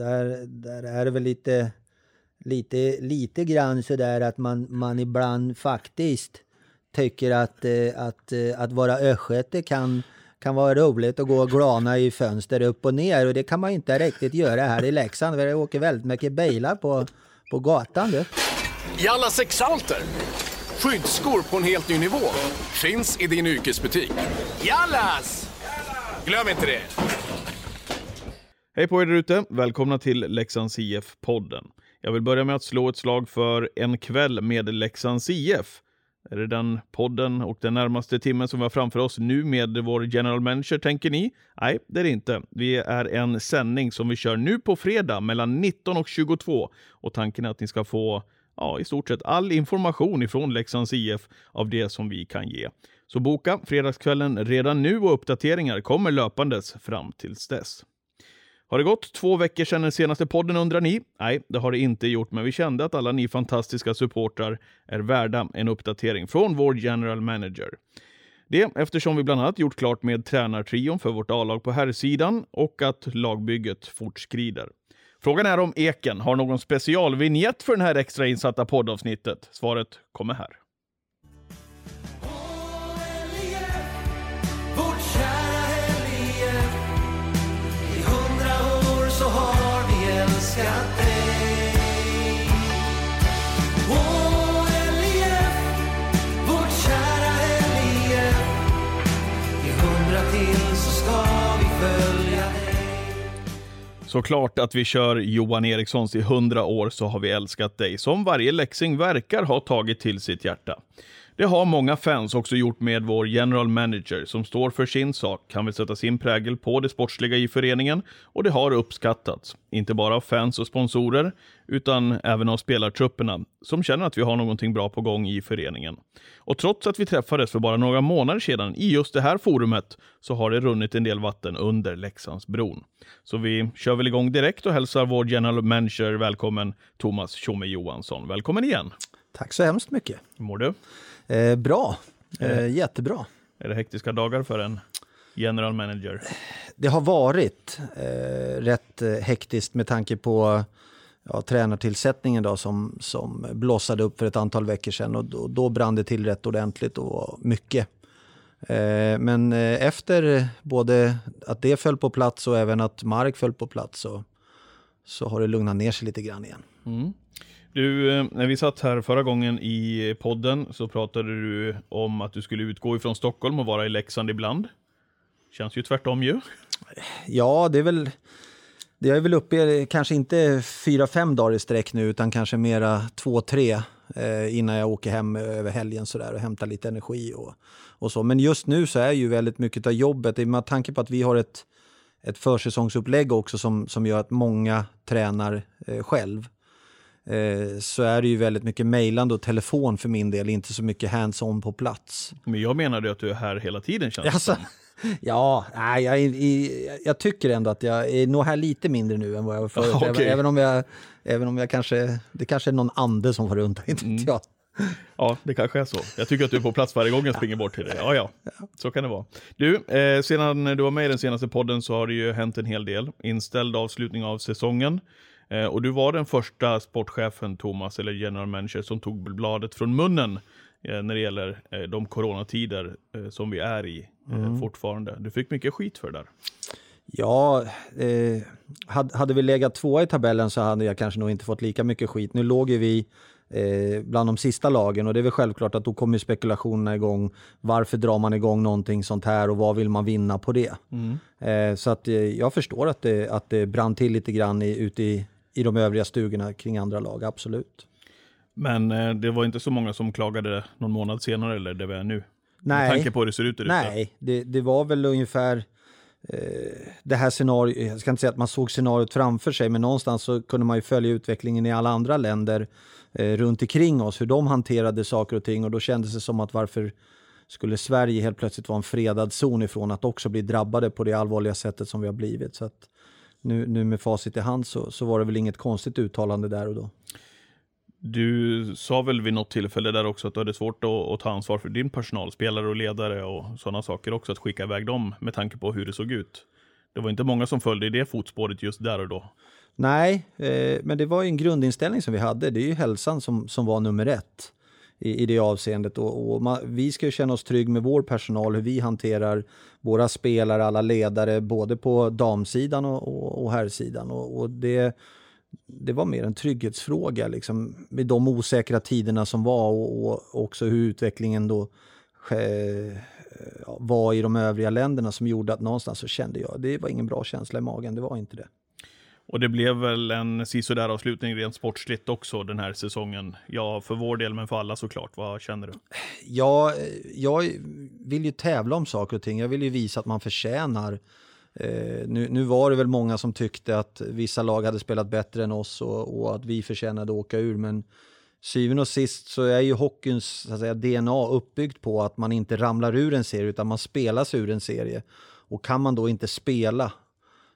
där, där är det väl lite, lite, lite grann sådär att man, man ibland faktiskt tycker att, eh, att, eh, att vara östgöte kan, kan vara roligt att gå och glana i fönster upp och ner och det kan man inte riktigt göra här i Leksand för det åker väldigt mycket bilar på, på gatan. Du. Jallas Exalter! Skyddsskor på en helt ny nivå. Finns i din yrkesbutik. Jallas! Glöm inte det! Hej på er där ute! Välkomna till Leksands IF-podden. Jag vill börja med att slå ett slag för En kväll med Leksands IF. Är det den podden och den närmaste timmen som vi har framför oss nu med vår general manager, tänker ni? Nej, det är det inte. Vi är en sändning som vi kör nu på fredag mellan 19 och 22 och tanken är att ni ska få ja, i stort sett all information ifrån Leksands IF av det som vi kan ge. Så boka fredagskvällen redan nu och uppdateringar kommer löpandes fram tills dess. Har det gått två veckor sedan den senaste podden undrar ni? Nej, det har det inte gjort, men vi kände att alla ni fantastiska supportrar är värda en uppdatering från vår general manager. Det eftersom vi bland annat gjort klart med tränartrion för vårt A-lag på herrsidan och att lagbygget fortskrider. Frågan är om Eken har någon specialvinjett för det här extra insatta poddavsnittet. Svaret kommer här. Såklart att vi kör Johan Erikssons i 100 år så har vi älskat dig, som varje läxing verkar ha tagit till sitt hjärta. Det har många fans också gjort med vår general manager som står för sin sak, kan vill sätta sin prägel på det sportsliga i föreningen och det har uppskattats. Inte bara av fans och sponsorer, utan även av spelartrupperna som känner att vi har någonting bra på gång i föreningen. Och trots att vi träffades för bara några månader sedan i just det här forumet så har det runnit en del vatten under Leksandsbron. Så vi kör väl igång direkt och hälsar vår general manager välkommen Thomas Tjomme Johansson. Välkommen igen! Tack så hemskt mycket. Hur mår du? Eh, bra, eh, jättebra. Är det hektiska dagar för en general manager? Det har varit eh, rätt eh, hektiskt med tanke på ja, tränartillsättningen då, som, som blossade upp för ett antal veckor sedan och då, då brann det till rätt ordentligt och var mycket. Eh, men eh, efter både att det föll på plats och även att Mark föll på plats så, så har det lugnat ner sig lite grann igen. Du, eh, när vi satt här förra gången i podden så pratade du om att du skulle utgå ifrån Stockholm och vara i Leksand ibland. Känns ju tvärtom ju. Ja, det är väl... Jag är väl uppe kanske inte fyra, fem dagar i sträck nu utan kanske mera två, tre eh, innan jag åker hem över helgen sådär och hämtar lite energi och, och så. Men just nu så är ju väldigt mycket av jobbet, med tanke på att vi har ett, ett försäsongsupplägg också som, som gör att många tränar eh, själv. Eh, så är det ju väldigt mycket mejlande och telefon för min del, inte så mycket hands-on på plats. Men jag menade att du är här hela tiden känns Alltså, ja, nej, jag, jag tycker ändå att jag är nog här lite mindre nu än vad jag var förut. Okej. även, även om jag, även om jag kanske, det kanske är någon ande som får runt, inte vet jag. Ja, det kanske är så. Jag tycker att du är på plats varje gång jag springer bort till dig. Ja, ja, så kan det vara. Du, eh, sedan du var med i den senaste podden så har det ju hänt en hel del. Inställd avslutning av säsongen. Eh, och du var den första sportchefen, Thomas, eller general manager, som tog bladet från munnen eh, när det gäller eh, de coronatider eh, som vi är i eh, fortfarande. Du fick mycket skit för det där. Ja, eh, hade, hade vi legat tvåa i tabellen så hade jag kanske nog inte fått lika mycket skit. Nu låg ju vi eh, bland de sista lagen och det är väl självklart att då kommer spekulationerna igång. Varför drar man igång någonting sånt här och vad vill man vinna på det? Eh, så att eh, jag förstår att det, att det brann till lite grann i, ute i, i de övriga stugorna kring andra lag, absolut. Men eh, det var inte så många som klagade någon månad senare, eller det vi är nu. Med Nej. tanke på hur det ser ut där. Nej, det, det var väl ungefär eh, det här scenariot, jag ska inte säga att man såg scenariot framför sig, men någonstans så kunde man ju följa utvecklingen i alla andra länder eh, runt omkring oss, hur de hanterade saker och ting och då kändes det som att varför skulle Sverige helt plötsligt vara en fredad zon ifrån att också bli drabbade på det allvarliga sättet som vi har blivit. Så att nu, nu med facit i hand så, så var det väl inget konstigt uttalande där och då. Du sa väl vid något tillfälle där också att du hade svårt att, att ta ansvar för din personal, spelare och ledare och sådana saker också, att skicka iväg dem med tanke på hur det såg ut. Det var inte många som följde i det fotspåret just där och då. Nej, eh, men det var ju en grundinställning som vi hade. Det är ju hälsan som, som var nummer ett i, i det avseendet. Och, och man, vi ska ju känna oss trygg med vår personal, hur vi hanterar våra spelare, alla ledare, både på damsidan och, och, och herrsidan. Och, och det, det var mer en trygghetsfråga liksom, med de osäkra tiderna som var och, och också hur utvecklingen då eh, var i de övriga länderna som gjorde att någonstans så kände jag, det var ingen bra känsla i magen, det var inte det. Och det blev väl en sisådär avslutning rent sportsligt också den här säsongen. Ja, för vår del, men för alla såklart. Vad känner du? Ja, jag vill ju tävla om saker och ting. Jag vill ju visa att man förtjänar. Eh, nu, nu var det väl många som tyckte att vissa lag hade spelat bättre än oss och, och att vi förtjänade att åka ur, men syvende och sist så är ju hockeyns så att säga, DNA uppbyggt på att man inte ramlar ur en serie utan man spelar sig ur en serie. Och kan man då inte spela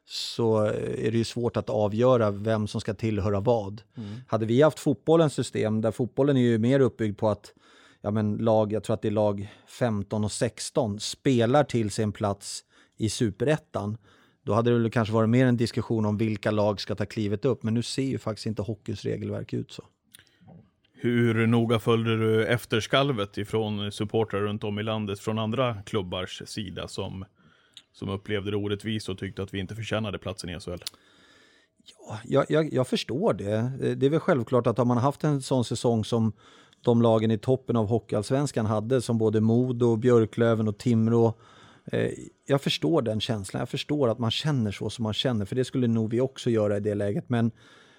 så är det ju svårt att avgöra vem som ska tillhöra vad. Mm. Hade vi haft fotbollens system, där fotbollen är ju mer uppbyggd på att ja men lag, jag tror att det är lag 15 och 16, spelar till sin plats i superettan. Då hade det väl kanske varit mer en diskussion om vilka lag ska ta klivet upp, men nu ser ju faktiskt inte hockeyns regelverk ut så. Hur noga följde du efterskalvet ifrån supportrar runt om i landet från andra klubbars sida som som upplevde det orättvist och tyckte att vi inte förtjänade platsen i SHL? Ja, jag, jag, jag, förstår det. Det är väl självklart att har man haft en sån säsong som de lagen i toppen av Hockeyallsvenskan hade, som både Modo, Björklöven och Timrå. Eh, jag förstår den känslan. Jag förstår att man känner så som man känner, för det skulle nog vi också göra i det läget. Men,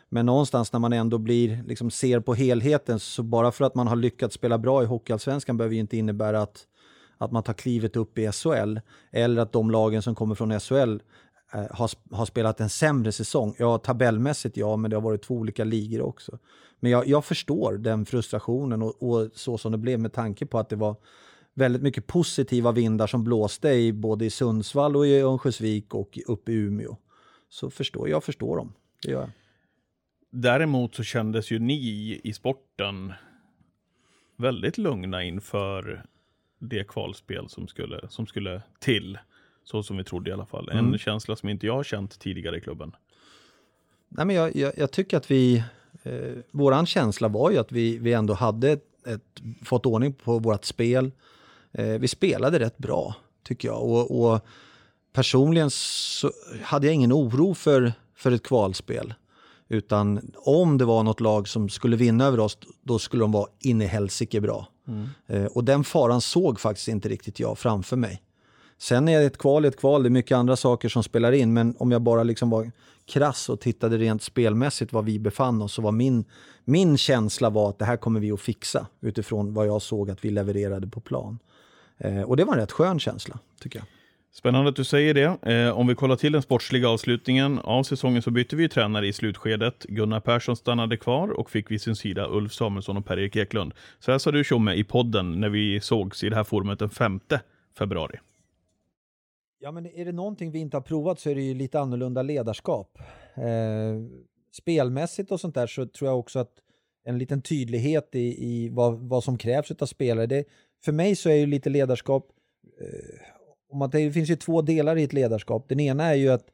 men någonstans när man ändå blir, liksom ser på helheten, så bara för att man har lyckats spela bra i Hockeyallsvenskan behöver ju inte innebära att att man tar klivet upp i SHL eller att de lagen som kommer från SHL eh, har, har spelat en sämre säsong. Ja, tabellmässigt ja, men det har varit två olika ligor också. Men jag, jag förstår den frustrationen och, och, så som det blev med tanke på att det var väldigt mycket positiva vindar som blåste i både i Sundsvall och i Örnsköldsvik och uppe i Umeå. Så förstår, jag förstår dem, det gör jag. Däremot så kändes ju ni i sporten väldigt lugna inför det kvalspel som skulle, som skulle till. Så som vi trodde i alla fall. En mm. känsla som inte jag har känt tidigare i klubben. Nej, men jag, jag, jag tycker att vi, eh, våran känsla var ju att vi, vi ändå hade ett, ett, fått ordning på vårt spel. Eh, vi spelade rätt bra, tycker jag. Och, och personligen så hade jag ingen oro för, för ett kvalspel. Utan om det var något lag som skulle vinna över oss, då skulle de vara in i helsike bra. Mm. Eh, och den faran såg faktiskt inte riktigt jag framför mig. Sen är ett kval ett kval, det är mycket andra saker som spelar in, men om jag bara liksom var krass och tittade rent spelmässigt var vi befann oss så var min, min känsla var att det här kommer vi att fixa utifrån vad jag såg att vi levererade på plan. Eh, och det var en rätt skön känsla, tycker jag. Spännande att du säger det. Eh, om vi kollar till den sportsliga avslutningen av säsongen så bytte vi tränare i slutskedet. Gunnar Persson stannade kvar och fick vid sin sida Ulf Samuelsson och Per-Erik Eklund. Så här sa du Tjomme i podden när vi sågs i det här forumet den 5 februari. Ja, men är det någonting vi inte har provat så är det ju lite annorlunda ledarskap. Eh, spelmässigt och sånt där så tror jag också att en liten tydlighet i, i vad, vad som krävs av spelare. Det, för mig så är ju lite ledarskap eh, om man, det finns ju två delar i ett ledarskap. Den ena är ju att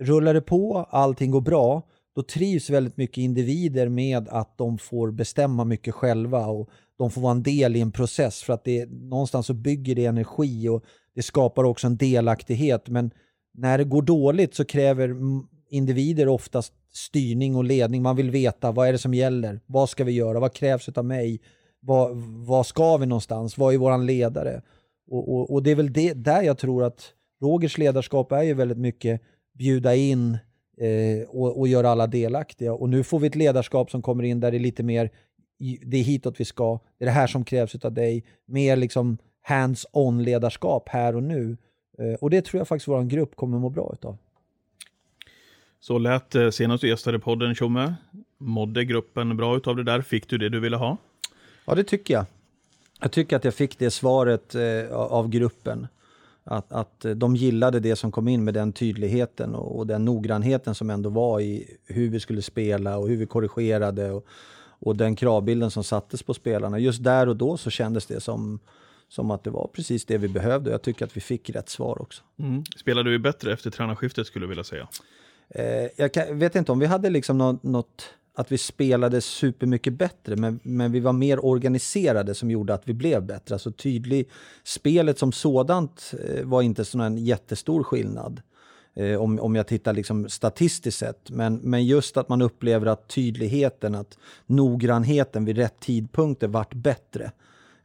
rullar det på, allting går bra, då trivs väldigt mycket individer med att de får bestämma mycket själva och de får vara en del i en process för att det någonstans så bygger det energi och det skapar också en delaktighet. Men när det går dåligt så kräver individer oftast styrning och ledning. Man vill veta vad är det som gäller? Vad ska vi göra? Vad krävs av mig? Vad, vad ska vi någonstans? Vad är våran ledare? Och, och, och, det är väl det, där jag tror att Rogers ledarskap är ju väldigt mycket bjuda in eh, och, och göra alla delaktiga. Och nu får vi ett ledarskap som kommer in där det är lite mer, det är hitåt vi ska, det är det här som krävs av dig. Mer liksom hands-on ledarskap här och nu. Eh, och det tror jag faktiskt vår grupp kommer må bra utav. Så lät senast du gästade podden Tjomme. Mådde gruppen bra utav det där? Fick du det du ville ha? Ja, det tycker jag. Jag tycker att jag fick det svaret eh, av gruppen. Att, att de gillade det som kom in med den tydligheten och, och, den noggrannheten som ändå var i hur vi skulle spela och hur vi korrigerade och, och den kravbilden som sattes på spelarna. Just där och då så kändes det som, som att det var precis det vi behövde. Jag tycker att vi fick rätt svar också. Mm. Spelade du bättre efter tränarskiftet skulle du vilja säga? Eh, jag kan, vet inte om vi hade liksom något, något att vi spelade supermycket bättre, men, men vi var mer organiserade som gjorde att vi blev bättre. Alltså tydlig, spelet som sådant eh, var inte sån en jättestor skillnad. Eh, om, om jag tittar liksom statistiskt sett. Men, men just att man upplever att tydligheten, att noggrannheten vid rätt tidpunkter vart bättre.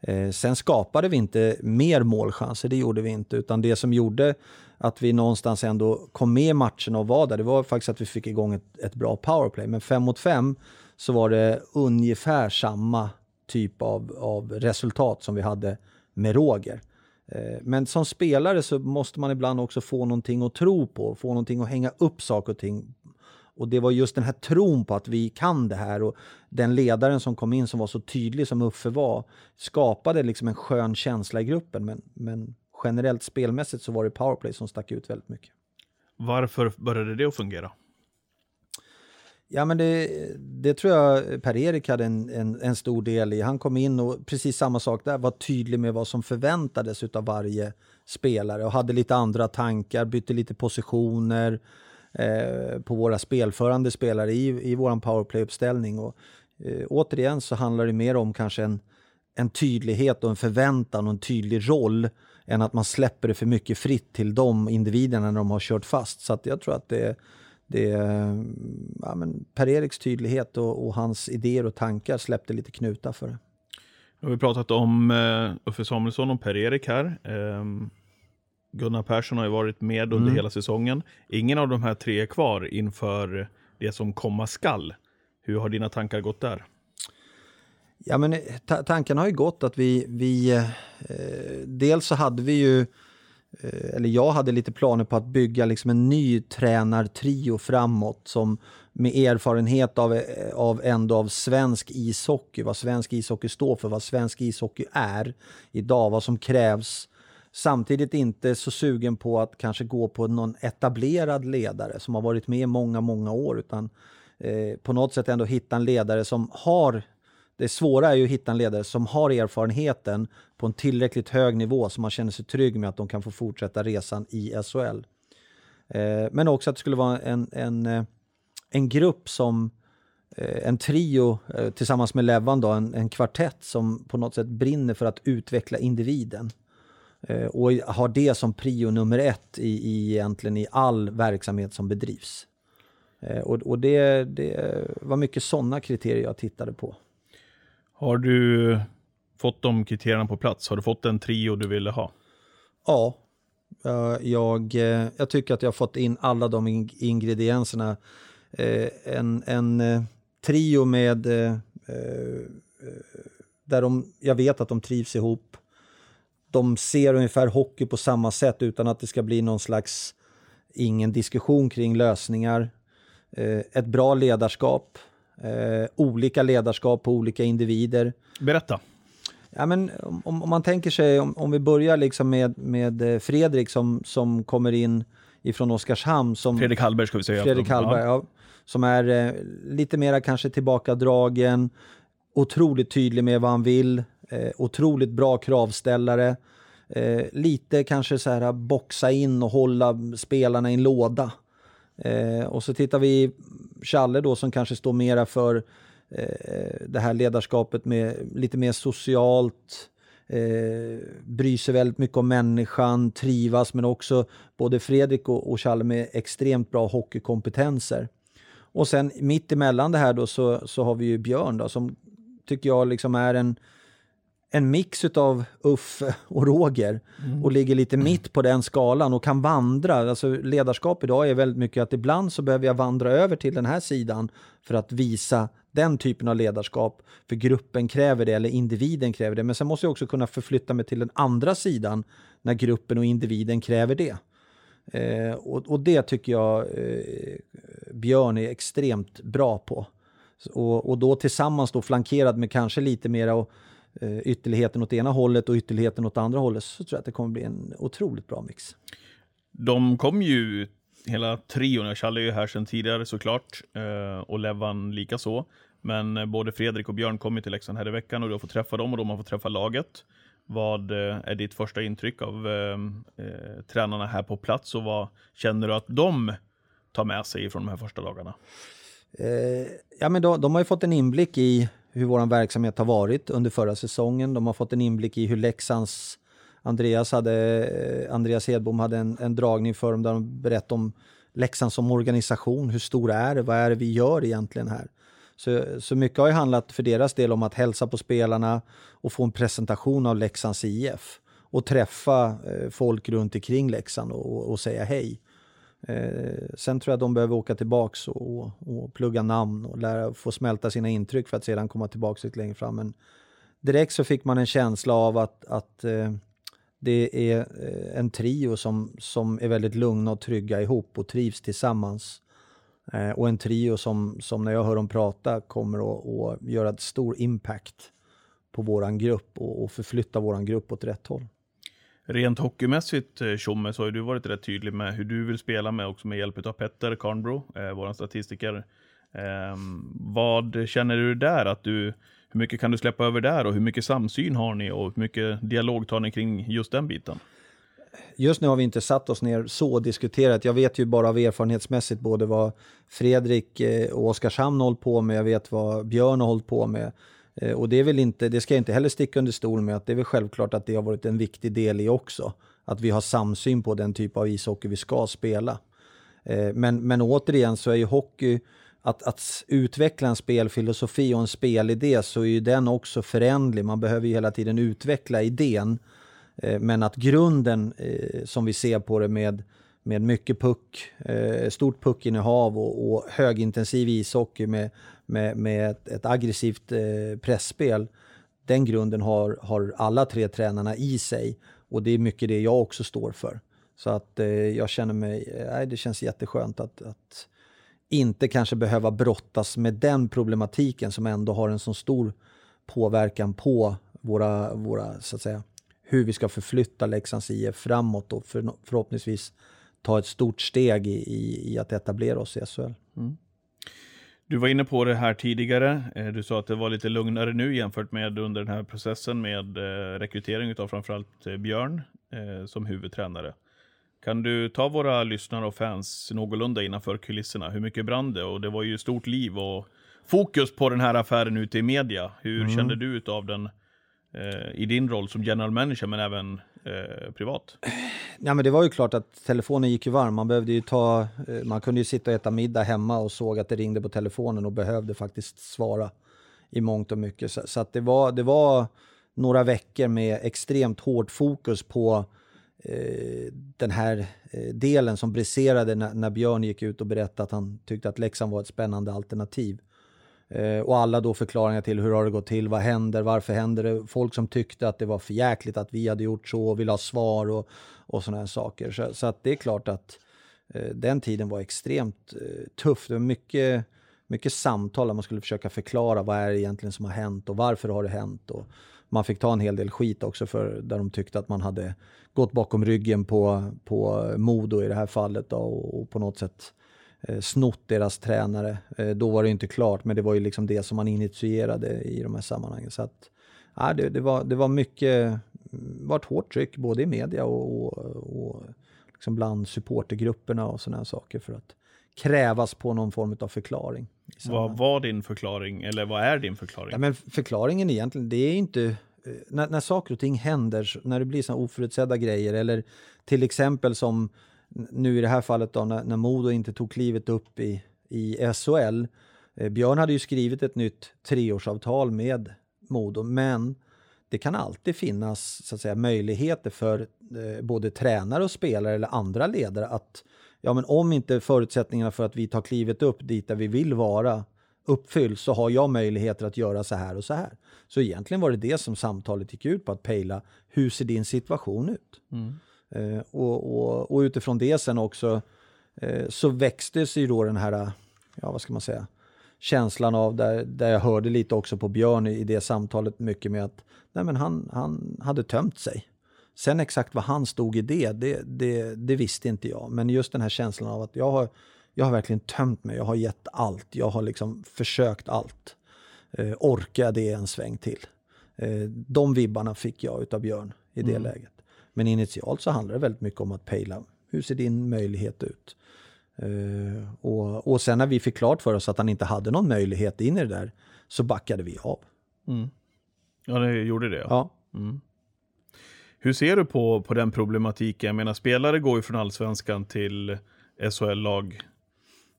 Eh, sen skapade vi inte mer målchanser, det gjorde vi inte. Utan det som gjorde att vi någonstans ändå kom med i matchen och var där, det var faktiskt att vi fick igång ett, ett bra powerplay. Men fem mot fem så var det ungefär samma typ av, av resultat som vi hade med Roger. Eh, men som spelare så måste man ibland också få någonting att tro på, få någonting att hänga upp saker och ting. Och det var just den här tron på att vi kan det här och den ledaren som kom in som var så tydlig som Uffe var skapade liksom en skön känsla i gruppen. Men, men generellt spelmässigt så var det powerplay som stack ut väldigt mycket. Varför började det att fungera? Ja, men det, det tror jag Per-Erik hade en, en, en, stor del i. Han kom in och precis samma sak där, var tydlig med vad som förväntades av varje spelare och hade lite andra tankar, bytte lite positioner eh, på våra spelförande spelare i, i vår powerplay-uppställning. Och, eh, återigen så handlar det mer om kanske en, en tydlighet och en förväntan och en tydlig roll än att man släpper det för mycket fritt till de individerna när de har kört fast. Så jag tror att det, det ja, Per-Eriks tydlighet och, och, hans idéer och tankar släppte lite knutar för det. Nu har vi pratat om uh, Uffe Samuelsson och Per-Erik här. Um, Gunnar Persson har ju varit med under mm. hela säsongen. Ingen av de här tre är kvar inför det som komma skall. Hur har dina tankar gått där? Ja, men eh, tanken har ju gått att vi, vi eh, dels så hade vi ju, eh, eller jag hade lite planer på att bygga liksom en ny tränartrio framåt som med erfarenhet av, eh, av ändå av svensk ishockey, vad svensk ishockey står för, vad svensk ishockey är idag, vad som krävs. Samtidigt inte så sugen på att kanske gå på någon etablerad ledare som har varit med i många, många år, utan eh, på något sätt ändå hitta en ledare som har det svåra är ju att hitta en ledare som har erfarenheten på en tillräckligt hög nivå så man känner sig trygg med att de kan få fortsätta resan i SHL. Eh, men också att det skulle vara en, en, eh, en grupp som eh, en trio eh, tillsammans med Levan, då, en, en kvartett som på något sätt brinner för att utveckla individen. Och har det som prio nummer ett i, i, egentligen i all verksamhet som bedrivs. Och, och det, det var mycket sådana kriterier jag tittade på. Har du fått de kriterierna på plats? Har du fått den trio du ville ha? Ja, eh, jag, eh, jag tycker att jag har fått in alla de ingredienserna. Eh, en, en trio med där de, jag vet att de trivs ihop. De ser ungefär hockey på samma sätt utan att det ska bli någon slags ingen diskussion kring lösningar. Ett bra ledarskap Eh, olika ledarskap på olika individer. Berätta. Ja, men om, om man tänker sig, om, om, vi börjar liksom med, med eh, Fredrik som, som kommer in ifrån Oskarshamn. Som, Fredrik Hallberg ska vi säga. Fredrik Hallberg, ja. ja. Som är eh, lite mera kanske tillbakadragen, otroligt tydlig med vad han vill, eh, otroligt bra kravställare. Eh, lite kanske så här boxa in och hålla spelarna i en låda. Eh, och så tittar vi Challe då som kanske står mera för eh, det här ledarskapet med lite mer socialt, eh, bryr sig väldigt mycket om människan, trivas men också både Fredrik och, och Challe med extremt bra hockeykompetenser. Och sen mitt emellan det här då så, så har vi ju Björn då som tycker jag liksom är en en mix av Uffe och Roger mm. och ligger lite mitt på den skalan och kan vandra. Alltså ledarskap idag är väldigt mycket att ibland så behöver jag vandra över till den här sidan för att visa den typen av ledarskap. För gruppen kräver det eller individen kräver det. Men sen måste jag också kunna förflytta mig till den andra sidan när gruppen och individen kräver det. Eh, och, och, det tycker jag eh, Björn är extremt bra på. Och, och då tillsammans då flankerad med kanske lite mera och ytterligheten åt ena hållet och ytterligheten åt andra hållet så tror jag att det kommer bli en otroligt bra mix. De kom ju, hela trion, Challe är ju här sedan tidigare såklart eh, och Levan lika så. Men eh, både Fredrik och Björn kommer till Leksand här i veckan och du har fått träffa dem och de har fått träffa laget. Vad är ditt första intryck av eh, tränarna här på plats och vad känner du att de ta med sig från de här första dagarna? Eh, ja, men de, de har ju fått en inblick i hur vår verksamhet har varit under förra säsongen. De har fått en inblick i hur Leksands Andreas, hade, eh, Andreas Hedbom hade en, en dragning för dem där de berättade om Leksand som organisation. Hur stor är det? Vad är det vi gör egentligen här? Så, så mycket har ju handlat för deras del om att hälsa på spelarna och få en presentation av Leksands IF och träffa eh, folk runt omkring Leksand och, och säga hej. Eh, sen tror jag de behöver åka tillbaks och, och plugga namn och lära, få smälta sina intryck för att sedan komma tillbaks lite längre fram. Men direkt så fick man en känsla av att, att eh, det är eh, en trio som, som är väldigt lugna och trygga ihop och trivs tillsammans. Eh, och en trio som, som när jag hör dem prata kommer att, att göra ett stor impact på våran grupp och, och förflytta våran grupp åt rätt håll. Rent hockeymässigt, eh, Tjomme, så har du varit rätt tydlig med hur du vill spela med, också med hjälp av Petter Karnbro, eh, vår statistiker. Eh, vad känner du där? Att du, hur mycket kan du släppa över där och hur mycket samsyn har ni och hur mycket dialog tar ni kring just den biten? Just nu har vi inte satt oss ner så och diskuterat. Jag vet ju bara av erfarenhetsmässigt både vad Fredrik eh, och Oskarshamn har hållit på med, jag vet vad Björn har hållit på med. Eh, och det är väl inte, det ska jag inte heller sticka under stol med, att det är väl självklart att det har varit en viktig del i också. Att vi har samsyn på den typ av ishockey vi ska spela. Eh, men, men återigen så är ju hockey, att, att utveckla en spelfilosofi och en spelidé så är ju den också förändlig. Man behöver ju hela tiden utveckla idén. Eh, men att grunden som vi ser på det med, med mycket puck, stort puckinnehav och, och högintensiv ishockey med med, med ett, ett aggressivt eh, pressspel. Den grunden har, har alla tre tränarna i sig och det är mycket det jag också står för. Så att eh, jag känner mig, eh, det känns jätteskönt att, att inte kanske behöva brottas med den problematiken som ändå har en så stor påverkan på våra, våra så att säga, hur vi ska förflytta Leksands IF framåt och för, förhoppningsvis ta ett stort steg i, i, i att etablera oss i SHL. Mm. Du var inne på det här tidigare. Eh, du sa att det var lite lugnare nu jämfört med under den här processen med eh, rekrytering av framförallt eh, Björn som huvudtränare. Kan du ta våra lyssnare och fans någorlunda innanför kulisserna? Hur mycket brann det? Och det var ju stort liv och fokus på den här affären ute i media. Hur mm. kände du av den i din roll som general manager men även eh, privat? Ja, men det var ju klart att telefonen gick ju varm. Man, behövde ju ta, eh, man kunde ju sitta och äta middag hemma och såg att det ringde på telefonen och behövde faktiskt svara i mångt och mycket. Så, så att det, var, det var några veckor med extremt hårt fokus på eh, den här eh, delen som briserade när, när, Björn gick ut och berättade att han tyckte att Leksand var ett spännande alternativ. Eh, och alla då förklaringar till hur har det gått till, vad händer, varför händer det? Folk som tyckte att det var för jäkligt att vi hade gjort så och ville ha svar och, och sådana här saker. Så, så, att det är klart att eh, den tiden var extremt eh, tuff. Det var mycket, mycket samtal där man skulle försöka förklara vad är det egentligen som har hänt och varför har det hänt. Och man fick ta en hel del skit också för där de tyckte att man hade gått bakom ryggen på, på Modo i det här fallet då, och, och på något sätt eh, snott deras tränare. Eh, då var det inte klart, men det var ju liksom det som man initierade i de här sammanhangen. Så att, ja, det, det, var, det var mycket, var ett hårt tryck både i media och, och, och liksom bland supportergrupperna och sådana saker för att krävas på någon form av förklaring. Vad var din förklaring, eller vad är din förklaring? Ja, men förklaringen egentligen, det är inte eh, när, när saker och ting händer, när det blir såna oförutsedda grejer eller till exempel som nu i det här fallet då när, när Modo inte tog klivet upp i, i SHL. Eh, Björn hade ju skrivit ett nytt treårsavtal med Modo, men det kan alltid finnas så att säga, möjligheter för eh, både tränare och spelare eller andra ledare att ja, men om inte förutsättningarna för att vi tar klivet upp dit där vi vill vara uppfylls så har jag möjligheter att göra så här och så här. Så egentligen var det det som samtalet gick ut på, att pejla hur ser din situation ut? Mm. Eh, och, och, och, utifrån det sen också eh, så växtes ju då den här, ja vad ska man säga, känslan av där, där jag hörde lite också på Björn i, det samtalet mycket med att nej men han, han hade tömt sig. Sen exakt vad han stod i det, det, det, det visste inte jag. Men just den här känslan av att jag har, jag har verkligen tömt mig, jag har gett allt, jag har liksom försökt allt. Eh, orkar det en sväng till? Eh, de vibbarna fick jag utav Björn i det mm. läget. Men initialt så handlar det väldigt mycket om att pejla, hur ser din möjlighet ut? Eh, och, och sen när vi fick klart för oss att han inte hade någon möjlighet in i det där så backade vi av. Ja, det gjorde det. Ja. Ja. Hur ser du på, på den problematiken? Jag menar, spelare går ju från allsvenskan till SHL-lag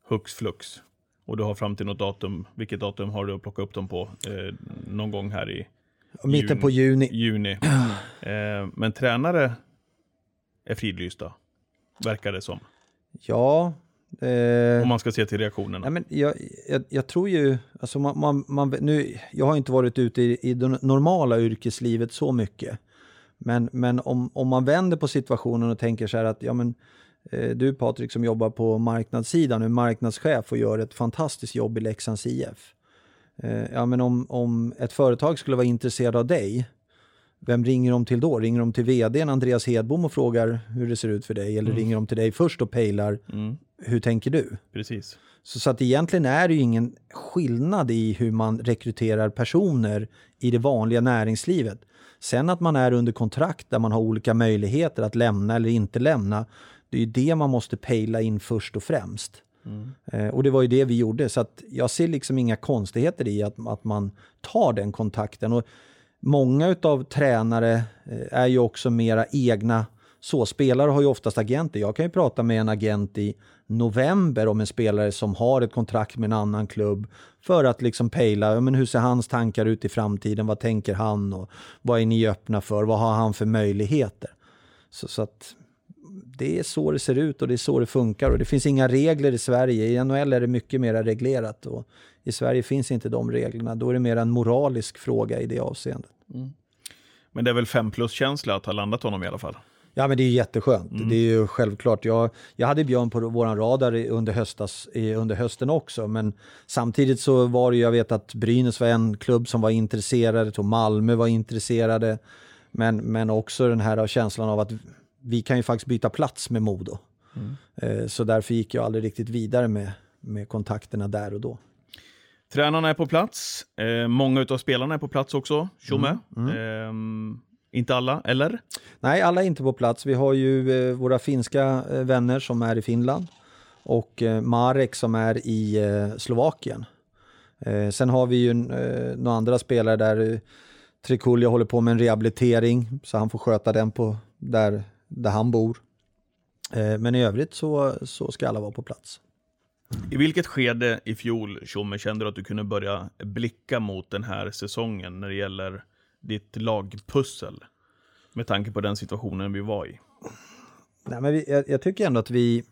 hux flux. Och du har fram till något datum, vilket datum har du att plocka upp dem på? Eh, någon gång här i Mitten på juni. juni. Eh, men tränare är fridlysta, verkar det som. Ja. Eh, Om man ska se till reaktionerna. Nej, men jag, jag, jag tror ju, alltså man, man, man, nu, jag har inte varit ute i, i det normala yrkeslivet så mycket. Men, men om, om man vänder på situationen och tänker så här att ja, men, eh, du Patrik som jobbar på marknadssidan, är marknadschef och gör ett fantastiskt jobb i Leksands IF. Eh, ja, men om, om ett företag skulle vara intresserad av dig, vem ringer de till då? Ringer de till vdn Andreas Hedbom och frågar hur det ser ut för dig? Eller ringer de till dig först och pejlar, hur tänker du? Precis. Så, så att egentligen är det ju ingen skillnad i hur man rekryterar personer i det vanliga näringslivet. Sen att man är under kontrakt där man har olika möjligheter att lämna eller inte lämna, det är ju det man måste pejla in först och främst. Eh, och det var ju det vi gjorde, så att jag ser liksom inga konstigheter i att, att man tar den kontakten. Och många utav tränare eh, är ju också mera egna så. Spelare har ju oftast agenter. Jag kan ju prata med en agent i november om en spelare som har ett kontrakt med en annan klubb för att liksom pejla, ja, men hur ser hans tankar ut i framtiden, vad tänker han och vad är ni öppna för, vad har han för möjligheter? Så, så att det är så det ser ut och det är så det funkar och det finns inga regler i Sverige. I NHL är det mycket mer reglerat och i Sverige finns inte de reglerna. Då är det mer en moralisk fråga i det avseendet. Men det är väl fem plus-känsla att ha landat honom i alla fall. Ja men det är jätteskönt. Det är ju självklart. Jag, jag hade Björn på våran radar under, höstas, under hösten också. Men samtidigt så var det ju, jag vet att Brynäs var en klubb som var intresserade. Tror Malmö var intresserade. Men, men också den här känslan av att vi kan ju faktiskt byta plats med Modo. Eh, Så därför gick jag aldrig riktigt vidare med, med kontakterna där och då. Tränarna är på plats. Eh, många av spelarna är på plats också. Tjomme. Mm, Eh, inte alla, eller? Nej, alla är inte på plats. Vi har ju eh, våra finska eh, vänner som är i Finland och eh, Marek som är i Slovakien. Sen har vi ju några andra spelare där eh, Trikulja håller på med en rehabilitering så han får sköta den på där, där han bor. Eh, men i övrigt så, så ska alla vara på plats. I vilket skede i fjol, Tjomme, kände du att du kunde börja blicka mot den här säsongen när det gäller ditt lagpussel? Med tanke på den situationen vi var i. Nej, men vi, jag, jag tycker ändå att vi...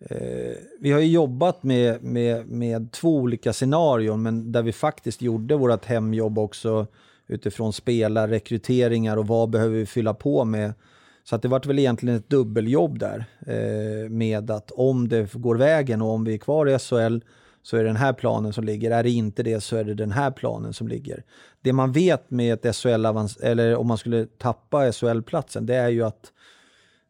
Eh, vi har ju jobbat med, med, med två olika scenarion, men där vi faktiskt gjorde vårt hemjobb också utifrån spelarrekryteringar och vad behöver vi fylla på med. Så att det vart väl egentligen ett dubbeljobb där eh, med att om det går vägen och om vi är kvar i SHL så är det den här planen som ligger. Är det inte det så är det den här planen som ligger. Det man vet med ett SHL, avans- eller om man skulle tappa SHL-platsen, det är ju att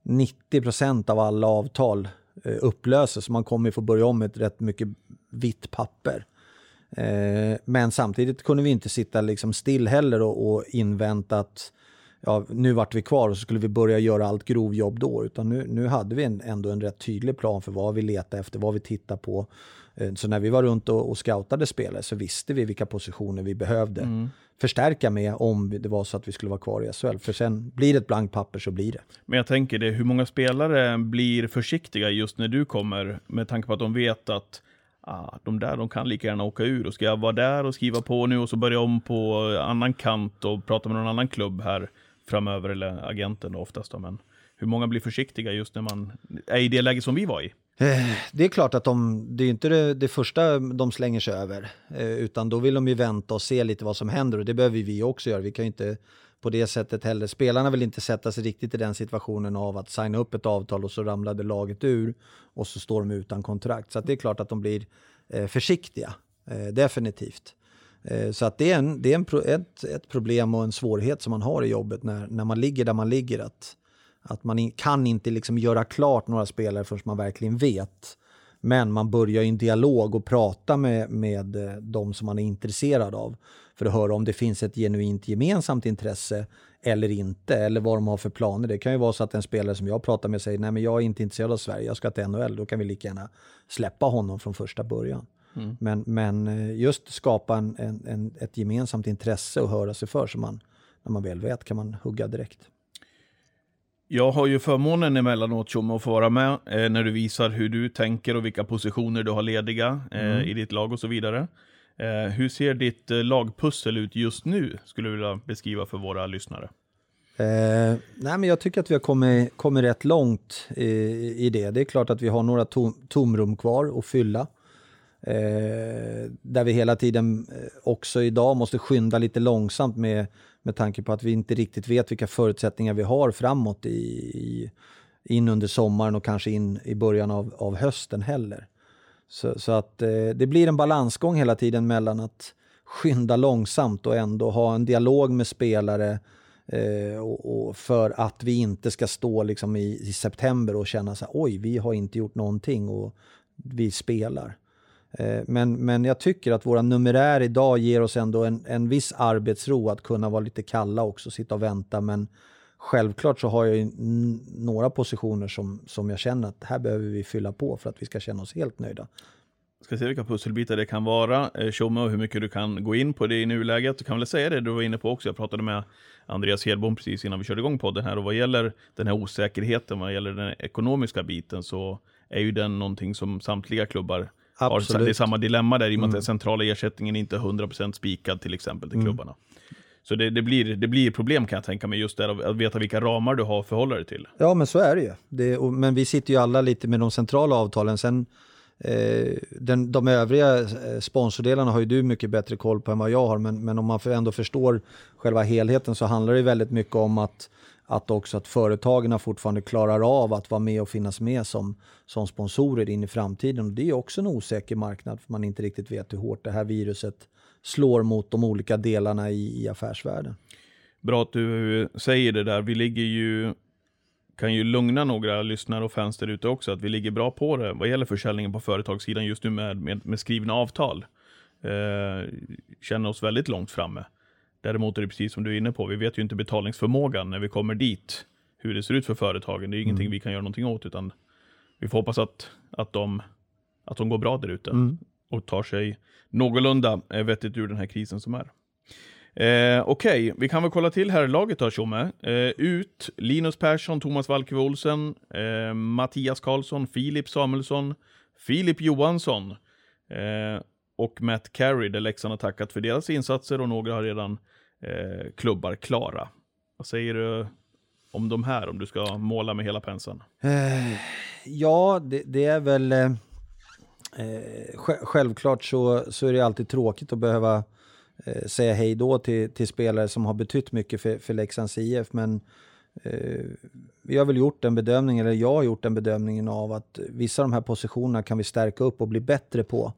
90 procent av alla avtal eh, upplöses. Man kommer ju få börja om med ett rätt mycket vitt papper. Eh, men samtidigt kunde vi inte sitta liksom still heller och, och invänta att ja, nu vart vi kvar och så skulle vi börja göra allt grovjobb då. Utan nu, nu hade vi en, ändå en rätt tydlig plan för vad vi letade efter, vad vi tittar på. Eh, Så när vi var runt och, och scoutade spelare så visste vi vilka positioner vi behövde förstärka med om det var så att vi skulle vara kvar i SHL. För sen blir det ett blankt papper så blir det. Men jag tänker det, hur många spelare blir försiktiga just när du kommer? Med tanke på att de vet att ah, de där de kan lika gärna åka ur. Och ska jag vara där och skriva på nu och så börja om på annan kant och prata med någon annan klubb här framöver, eller agenten då oftast då. Men hur många blir försiktiga just när man är i det läge som vi var i? Eh, det är klart att de, det är inte det, det första de slänger sig över, eh, utan då vill de ju vänta och se lite vad som händer och det behöver vi också göra. Vi kan ju inte på det sättet heller, spelarna vill inte sätta sig riktigt i den situationen av att signa upp ett avtal och så ramlade laget ur och så står de utan kontrakt. Så att det är klart att de blir eh, försiktiga, definitivt. Eh, så att det är, en, det är en ett, ett problem och en svårighet som man har i jobbet när, när man ligger där man ligger. Att, att man in, kan inte liksom göra klart några spelare förrän man verkligen vet. Men man börjar i en dialog och prata med, med eh, de som man är intresserad av. För att höra om det finns ett genuint gemensamt intresse eller inte, eller vad de har för planer. Det kan ju vara så att en spelare som jag pratar med säger nej men jag är inte intresserad av Sverige, jag ska till NHL, då kan vi lika gärna släppa honom från första början. Mm. Men, men eh, just skapa en, en, en, ett gemensamt intresse och höra sig för, så man, när man väl vet kan man hugga direkt. Jag har ju förmånen emellanåt Tjomme att få vara med eh, när du visar hur du tänker och vilka positioner du har lediga eh, i ditt lag och så vidare. Eh, hur ser ditt eh, lagpussel ut just nu, skulle du vilja beskriva för våra lyssnare? Eh, nej, men jag tycker att vi har kommit, kommit rätt långt i, i det. Det är klart att vi har några tom, tomrum kvar att fylla. Eh, där vi hela tiden eh, också idag måste skynda lite långsamt med, med tanke på att vi inte riktigt vet vilka förutsättningar vi har framåt i, i, in under sommaren och kanske in i början av, av hösten heller. Så, så att eh, det blir en balansgång hela tiden mellan att skynda långsamt och ändå ha en dialog med spelare eh, och, och för att vi inte ska stå liksom i, i september och känna så här, oj, vi har inte gjort någonting och vi spelar. Eh, men, men jag tycker att våra numerär idag ger oss ändå en, en viss arbetsro att kunna vara lite kalla också, sitta och vänta. Men självklart så har jag ju några positioner som, som jag känner att här behöver vi fylla på för att vi ska känna oss helt nöjda. Ska se vilka pusselbitar det kan vara, eh, Tjomme, och hur mycket du kan gå in på det i nuläget. Du kan väl säga det du var inne på också. Jag pratade med Andreas Hedbom precis innan vi körde igång podden här och vad gäller den här osäkerheten, vad gäller den ekonomiska biten så är ju den någonting som samtliga klubbar. Absolut. Mm. Det är samma dilemma där i och med att den centrala ersättningen inte är 100% spikad till exempel till klubbarna. Så det, det, blir, det blir problem kan jag tänka mig just där att- veta vilka ramar du har att förhålla dig till. Ja, men så är det ju. Det, och, men vi sitter ju alla lite med de centrala avtalen. Sen, eh, den, de övriga eh, sponsordelarna har ju du mycket bättre koll på än vad jag har. Men, men om man ändå förstår själva helheten så handlar det väldigt mycket om att, att också att företagen fortfarande klarar av att vara med och finnas med som, som sponsorer in i framtiden. Och det är också en osäker marknad för man inte riktigt vet hur hårt det här viruset slår mot de olika delarna i, i affärsvärlden. Bra att du säger det där. Vi ligger ju, kan ju lugna några lyssnare och fans där ute också, att vi ligger bra på det vad gäller försäljningen på företagssidan just nu med, med, med skrivna avtal. Eh, känner oss väldigt långt framme. Däremot är det precis som du är inne på, vi vet ju inte betalningsförmågan när vi kommer dit, hur det ser ut för företagen. Det är ingenting vi kan göra någonting åt, utan vi får hoppas att, att, de, att de går bra där ute och tar sig någorlunda eh, vettigt ur den här krisen som är. Eh, Okej, vi kan väl kolla till här laget då, Tjomme. Eh, ut, Linus Persson, Thomas Valkve Olsen, eh, Mattias Karlsson, Filip Samuelsson, Filip Johansson eh, och Matt Carey, där Leksand har tackat för deras insatser och några har redan eh, klubbar klara. Vad säger du om de här, om du ska måla med hela penseln? Eh, ja, det, det är väl... Eh, eh sj- självklart så, så är det alltid tråkigt att behöva eh, säga hej då till, till spelare som har betytt mycket för, för Leksands IF. Men eh, vi har väl gjort en bedömning, eller jag har gjort den bedömningen av att vissa av de här positionerna kan vi stärka upp och bli bättre på.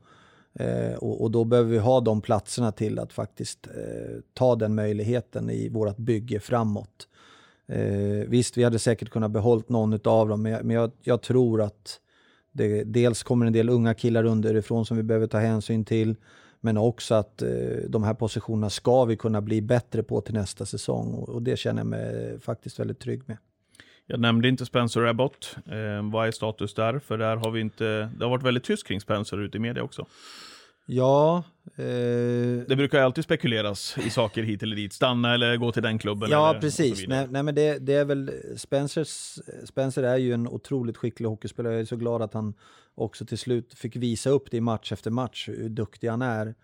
Eh, och, och då behöver vi ha de platserna till att faktiskt eh, ta den möjligheten i vårt bygge framåt. Eh, visst, vi hade säkert kunnat behålla någon av dem, men jag, men jag, jag tror att det, dels kommer en del unga killar underifrån som vi behöver ta hänsyn till, men också att eh, de här positionerna ska vi kunna bli bättre på till nästa säsong och, och det känner jag mig faktiskt väldigt trygg med. Jag nämnde inte Spencer Abbott. Eh, vad är status där? För där har vi inte... Det har varit väldigt tyst kring Spencer ute i media också. Ja, eh, Det brukar ju alltid spekuleras i saker hit eller dit. Stanna eller gå till den klubben. Ja, precis. Nej, nej, men det, det är väl Spencers, Spencer är ju en otroligt skicklig hockeyspelare. Jag är så glad att han också till slut fick visa upp det i match efter match, hur duktig han är.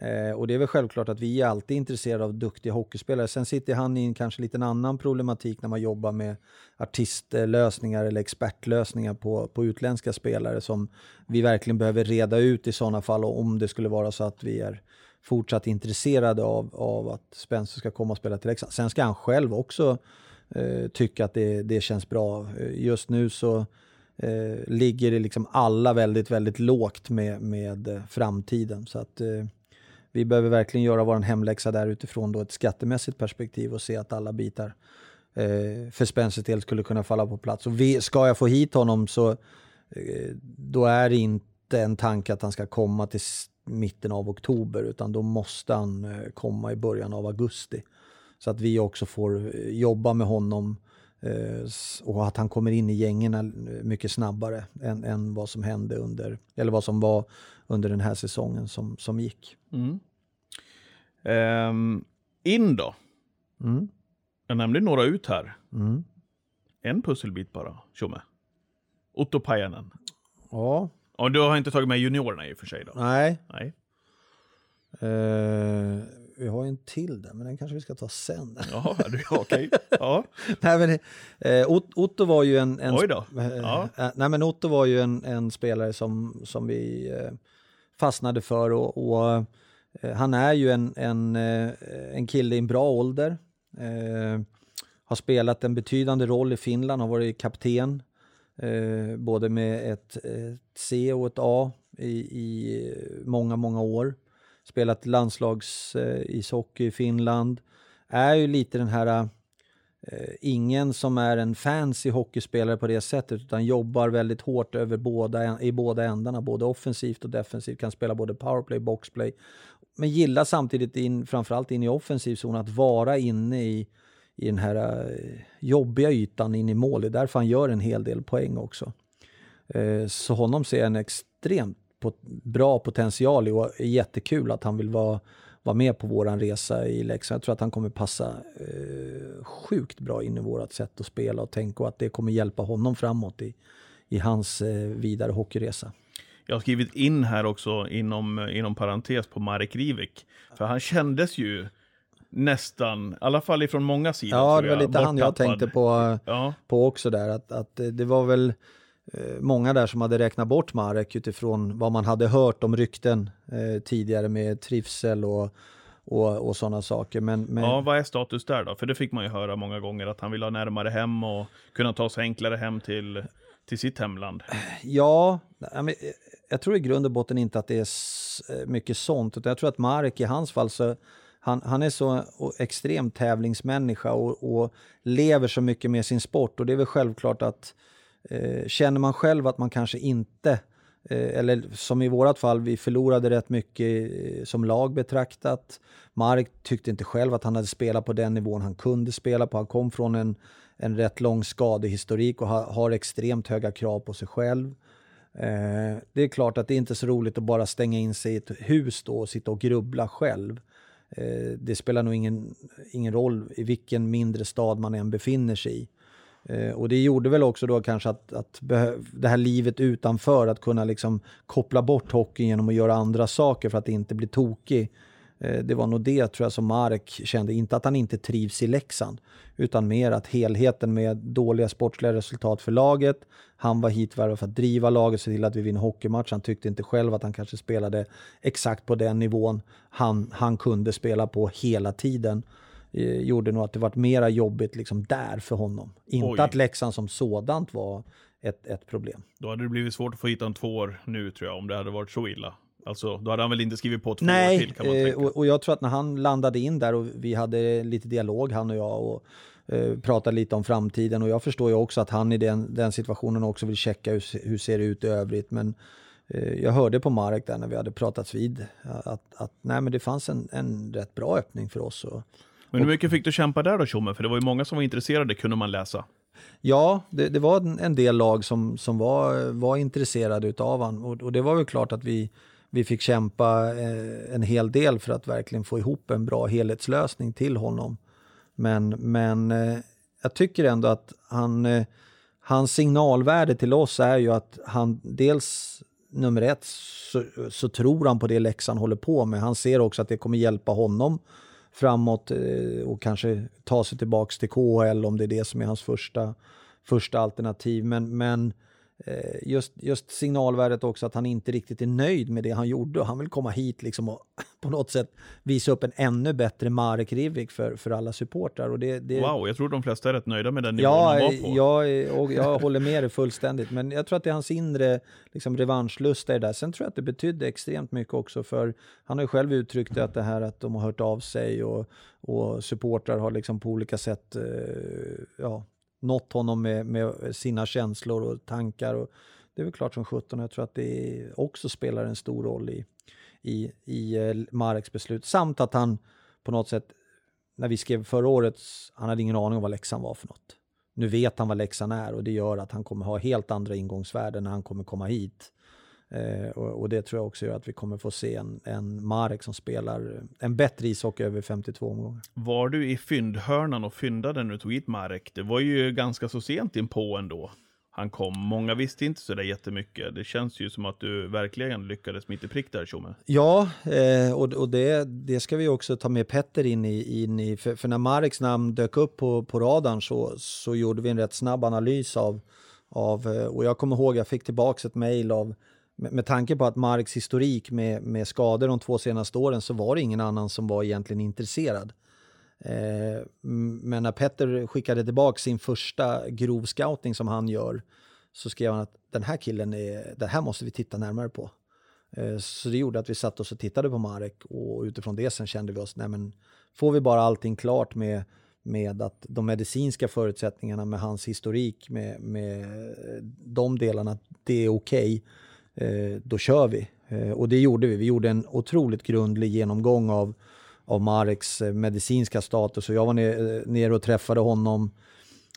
Eh, och det är väl självklart att vi är alltid intresserade av duktiga hockeyspelare. Sen sitter han i en kanske lite annan problematik när man jobbar med artistlösningar eller expertlösningar på, på utländska spelare som vi verkligen behöver reda ut i sådana fall om det skulle vara så att vi är fortsatt intresserade av, av att Spencer ska komma och spela till Leksand. Sen ska han själv också eh, tycka att det, det känns bra. Just nu så eh, ligger det liksom alla väldigt, väldigt lågt med, med framtiden. Så att eh, vi behöver verkligen göra vår hemläxa där utifrån då ett skattemässigt perspektiv och se att alla bitar eh, för Spencers del skulle kunna falla på plats. Och vi, ska jag få hit honom så eh, då är det inte en tanke att han ska komma till mitten av oktober utan då måste han eh, komma i början av augusti. Så att vi också får eh, jobba med honom eh, och att han kommer in i gängerna eh, mycket snabbare än, än vad som hände under, eller vad som var under den här säsongen som, som gick. Mm. Ehm, in då? Mm. Jag nämnde några ut här. Mm. En pusselbit bara, Tjomme. Otto Pajanen. Ja, Ja, du har inte tagit med juniorerna i och för sig då? nej. Nej. Eh, vi har ju en till där, men den kanske vi ska ta sen. Jaha, du okej. Ja. nej, men, eh, Ot- Otto var ju en... en Oj då. Eh, Ja. eh, nej, men Otto var ju en, en spelare som, som vi eh, fastnade för och, och eh, han är ju en, en, eh, en kille i en bra ålder. Eh, har spelat en betydande roll i Finland, har varit kapten eh, både med ett, ett C och ett A i, i många, många år. Spelat landslags eh, i Finland. Är ju lite den här eh, Eh, ingen som är en fancy hockeyspelare på det sättet utan jobbar väldigt hårt över båda, i båda ändarna, både offensivt och defensivt, kan spela både powerplay, boxplay. Men gillar samtidigt, in, framförallt in i offensiv zon, att vara inne i, i den här eh, jobbiga ytan in i mål. Det är därför han gör en hel del poäng också. Eh, så honom ser jag en extremt bra potential i och är jättekul att han vill vara, vara med på våran resa i Leksand. Jag tror att han kommer passa eh, sjukt bra in i vårt sätt att spela och tänka och att det kommer hjälpa honom framåt i, i hans eh, vidare hockeyresa. Jag har skrivit in här också inom, inom parentes på Marek Rivik. För han kändes ju nästan, i alla fall ifrån många sidor. Ja, det var jag, lite han jag borttappad. tänkte på. Ja, på också där. Att, att det- var väl många där som hade räknat bort Marek utifrån vad man hade hört om rykten eh, tidigare med trivsel och, och, och sådana saker. Men, men ja, vad är status där då? För det fick man ju höra många gånger att han vill ha närmare hem och kunna ta sig enklare hem till, till sitt hemland. Ja, eh, jag tror i grund och botten inte att det är eh, mycket sånt. Utan jag tror att Marek i hans fall så han, han är så o- extrem tävlingsmänniska och, och lever så mycket med sin sport. Och det är väl självklart att eh, Eh, känner man själv att man kanske inte eh, eller som i vårat fall, vi förlorade rätt mycket eh, som lag betraktat. Mark tyckte inte själv att han hade spelat på den nivån han kunde spela på. Han kom från en, en rätt lång skadehistorik och ha, har extremt höga krav på sig själv. Eh, det är klart att det är inte så roligt att bara stänga in sig i ett hus då och sitta och grubbla själv. Eh, det spelar nog ingen, ingen roll i vilken mindre stad man än befinner sig i. Eh, och det gjorde väl också då kanske att, att det här livet utanför, att kunna liksom koppla bort hockeyn genom att göra andra saker för att inte bli tokig. Eh, det var nog det tror jag som Marek kände, inte att han inte trivs i Leksand, utan mer att helheten med dåliga sportsliga resultat för laget, han var hitvärvad för att driva laget, se till att vi vinner hockeymatch. Han tyckte inte själv att han kanske spelade exakt på den nivån han, han kunde spela på hela tiden eh, gjorde nog att det var mera jobbigt liksom där för honom. Inte Oj. att Leksand som sådant var ett, ett problem. Då hade det blivit svårt att få hit en två år nu tror jag, om det hade varit så illa. Alltså, då hade han väl inte skrivit på två år Nej, till kan man eh, tänka. och, och jag tror att när han landade in där och vi hade lite dialog han och jag och eh, pratade lite om framtiden och jag förstår ju också att han i den, den situationen också vill checka hur, hur ser det ut i övrigt men eh, jag hörde på Marek där när vi hade pratats vid att, att nej, men det fanns en, en rätt bra öppning för oss. Och, Men hur mycket fick du kämpa där då Tjomme? För det var ju många som var intresserade, kunde man läsa. Ja, det, det var en, del lag som, som var, var intresserade utav han och, och det var väl klart att vi, vi fick kämpa eh, en hel del för att verkligen få ihop en bra helhetslösning till honom. Men, men eh, jag tycker ändå att han, eh, hans signalvärde till oss är ju att han dels nummer ett så, så tror han på det Leksand håller på med. Han ser också att det kommer hjälpa honom framåt eh, och kanske ta sig tillbaks till KHL om det är det som är hans första, första alternativ. Men, men eh, just, just signalvärdet också att han inte riktigt är nöjd med det han gjorde och han vill komma hit liksom och på något sätt visa upp en ännu bättre Marek Rivik för, för alla supportrar. Och det, det, Wow, jag tror de flesta är rätt nöjda med den nivån Ja, han var på. jag, och jag håller med dig fullständigt. Men jag tror att det är hans inre liksom, revanschlust är där. Sen tror jag att det betydde extremt mycket också för han har ju själv uttryckt det att det här att de har hört av sig och, och supportrar har liksom på olika sätt eh, ja, nått honom med, med sina känslor och tankar. Och det är väl klart som sjutton. Jag tror att det också spelar en stor roll i, i, i eh, Mareks beslut. Samt att han på något sätt när vi skrev förra året, han hade ingen aning om vad läxan var för något. Nu vet han vad läxan är och det gör att han kommer ha helt andra ingångsvärden när han kommer komma hit. Eh, och, och, det tror jag också gör att vi kommer få se en, en Marek som spelar en bättre ishockey över 52 omgångar. Var du i fyndhörnan och fyndade när du tog hit Marek? Det var ju ganska så sent in på ändå han kom. Många visste inte så där jättemycket. Det känns ju som att du verkligen lyckades mitt i prick där, Tjomme. Ja, eh, och, och det, det ska vi också ta med Petter in i. In i för, för, när Mareks namn dök upp på, på radarn så, så gjorde vi en rätt snabb analys av, av eh, och jag kommer ihåg jag fick tillbaka ett mejl av med, med tanke på att Marks historik med, med skador de två senaste åren så var det ingen annan som var egentligen intresserad. Eh, men när Petter skickade tillbaka sin första grov scouting som han gör så skrev han att den här killen, är, det här måste vi titta närmare på. Eh, så det gjorde att vi satt oss och tittade på Marek och utifrån det sen kände vi oss, nej men får vi bara allting klart med, med att de medicinska förutsättningarna med hans historik, med, med de delarna, det är okej, okay, Eh, då kör vi. Eh, och det gjorde vi. Vi gjorde en otroligt grundlig genomgång av av Mareks eh, medicinska status. Och jag var nere, och träffade honom,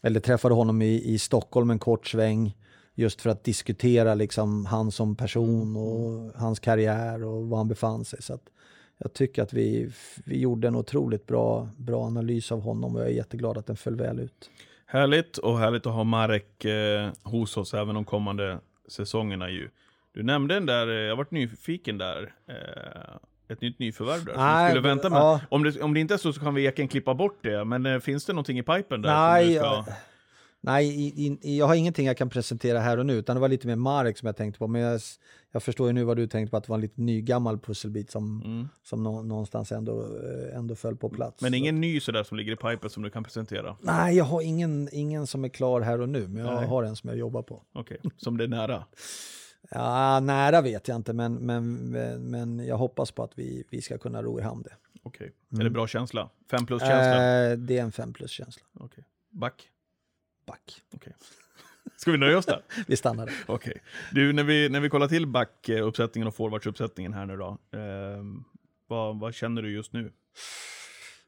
eller träffade honom i, i Stockholm en kort sväng just för att diskutera liksom han som person och hans karriär och var han befann sig. Så jag tycker att vi, vi gjorde en otroligt bra, bra analys av honom och jag är jätteglad att den föll väl ut. Härligt och härligt att ha Marek eh, hos oss även de kommande säsongerna ju. Du nämnde den där, eh, jag varit nyfiken där. Eh, ett nytt nyförvärv där? Nej, skulle vänta med. Ja. Om, det, om det inte är så så kan vi egentligen klippa bort det. Men eh, finns det någonting i pipen där? Nej, ska... jag, nej i, i, jag har ingenting jag kan presentera här och nu. Utan det var lite mer Marek som jag tänkte på. Men jag, jag förstår ju nu vad du tänkte på, att det var en lite ny gammal pusselbit som, mm. som nå, någonstans ändå, ändå föll på plats. Men ingen så. ny sådär som ligger i pipen som du kan presentera? Nej, jag har ingen, ingen som är klar här och nu. Men jag nej. har en som jag jobbar på. Okej, okay. som det är nära? Ja, nära vet jag inte, men, men, men jag hoppas på att vi, vi ska kunna ro i hamn det. Okej. Okay. Mm. Är det bra känsla? Fem plus-känsla? Eh, det är en fem plus-känsla. Okej. Okay. Back? Back. Okay. Ska vi nöja oss där? vi stannar där. Okej. Okay. Du, när vi, när vi kollar till backuppsättningen och forwardsuppsättningen här nu då. Eh, vad, vad känner du just nu?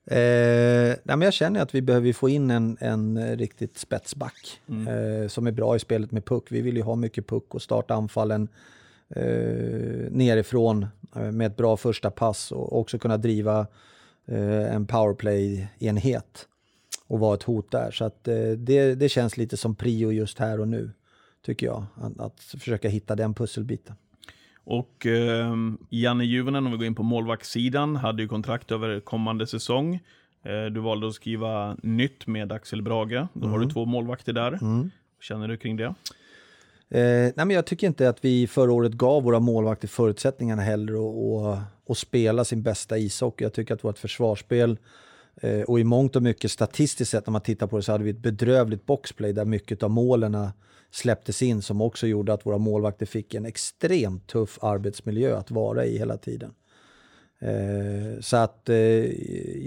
Eh, men jag känner att vi behöver få in en, en riktigt spetsback mm. eh, som är bra i spelet med puck. Vi vill ju ha mycket puck och starta anfallen eh, nerifrån eh, med ett bra första pass och också kunna driva eh, en powerplay-enhet och vara ett hot där. Så att, eh, det, det känns lite som prio just här och nu, tycker jag. Att, att försöka hitta den pusselbiten. Och eh, Janne Juvonen, om vi går in på målvaktssidan, hade ju kontrakt över kommande säsong. Eh, du valde att skriva nytt med Axel Brage. Då mm. har du mm. två målvakter där. Mm. känner du kring det? Eh, nej men jag tycker inte att vi förra året gav våra målvakter förutsättningarna heller att spela sin bästa ishockey. Jag tycker att vårt försvarsspel Eh, och i mångt och mycket statistiskt sett när man tittar på det så hade vi ett bedrövligt boxplay där mycket av målen släpptes in som också gjorde att våra målvakter fick en extremt tuff arbetsmiljö att vara i hela tiden. Eh, så att eh,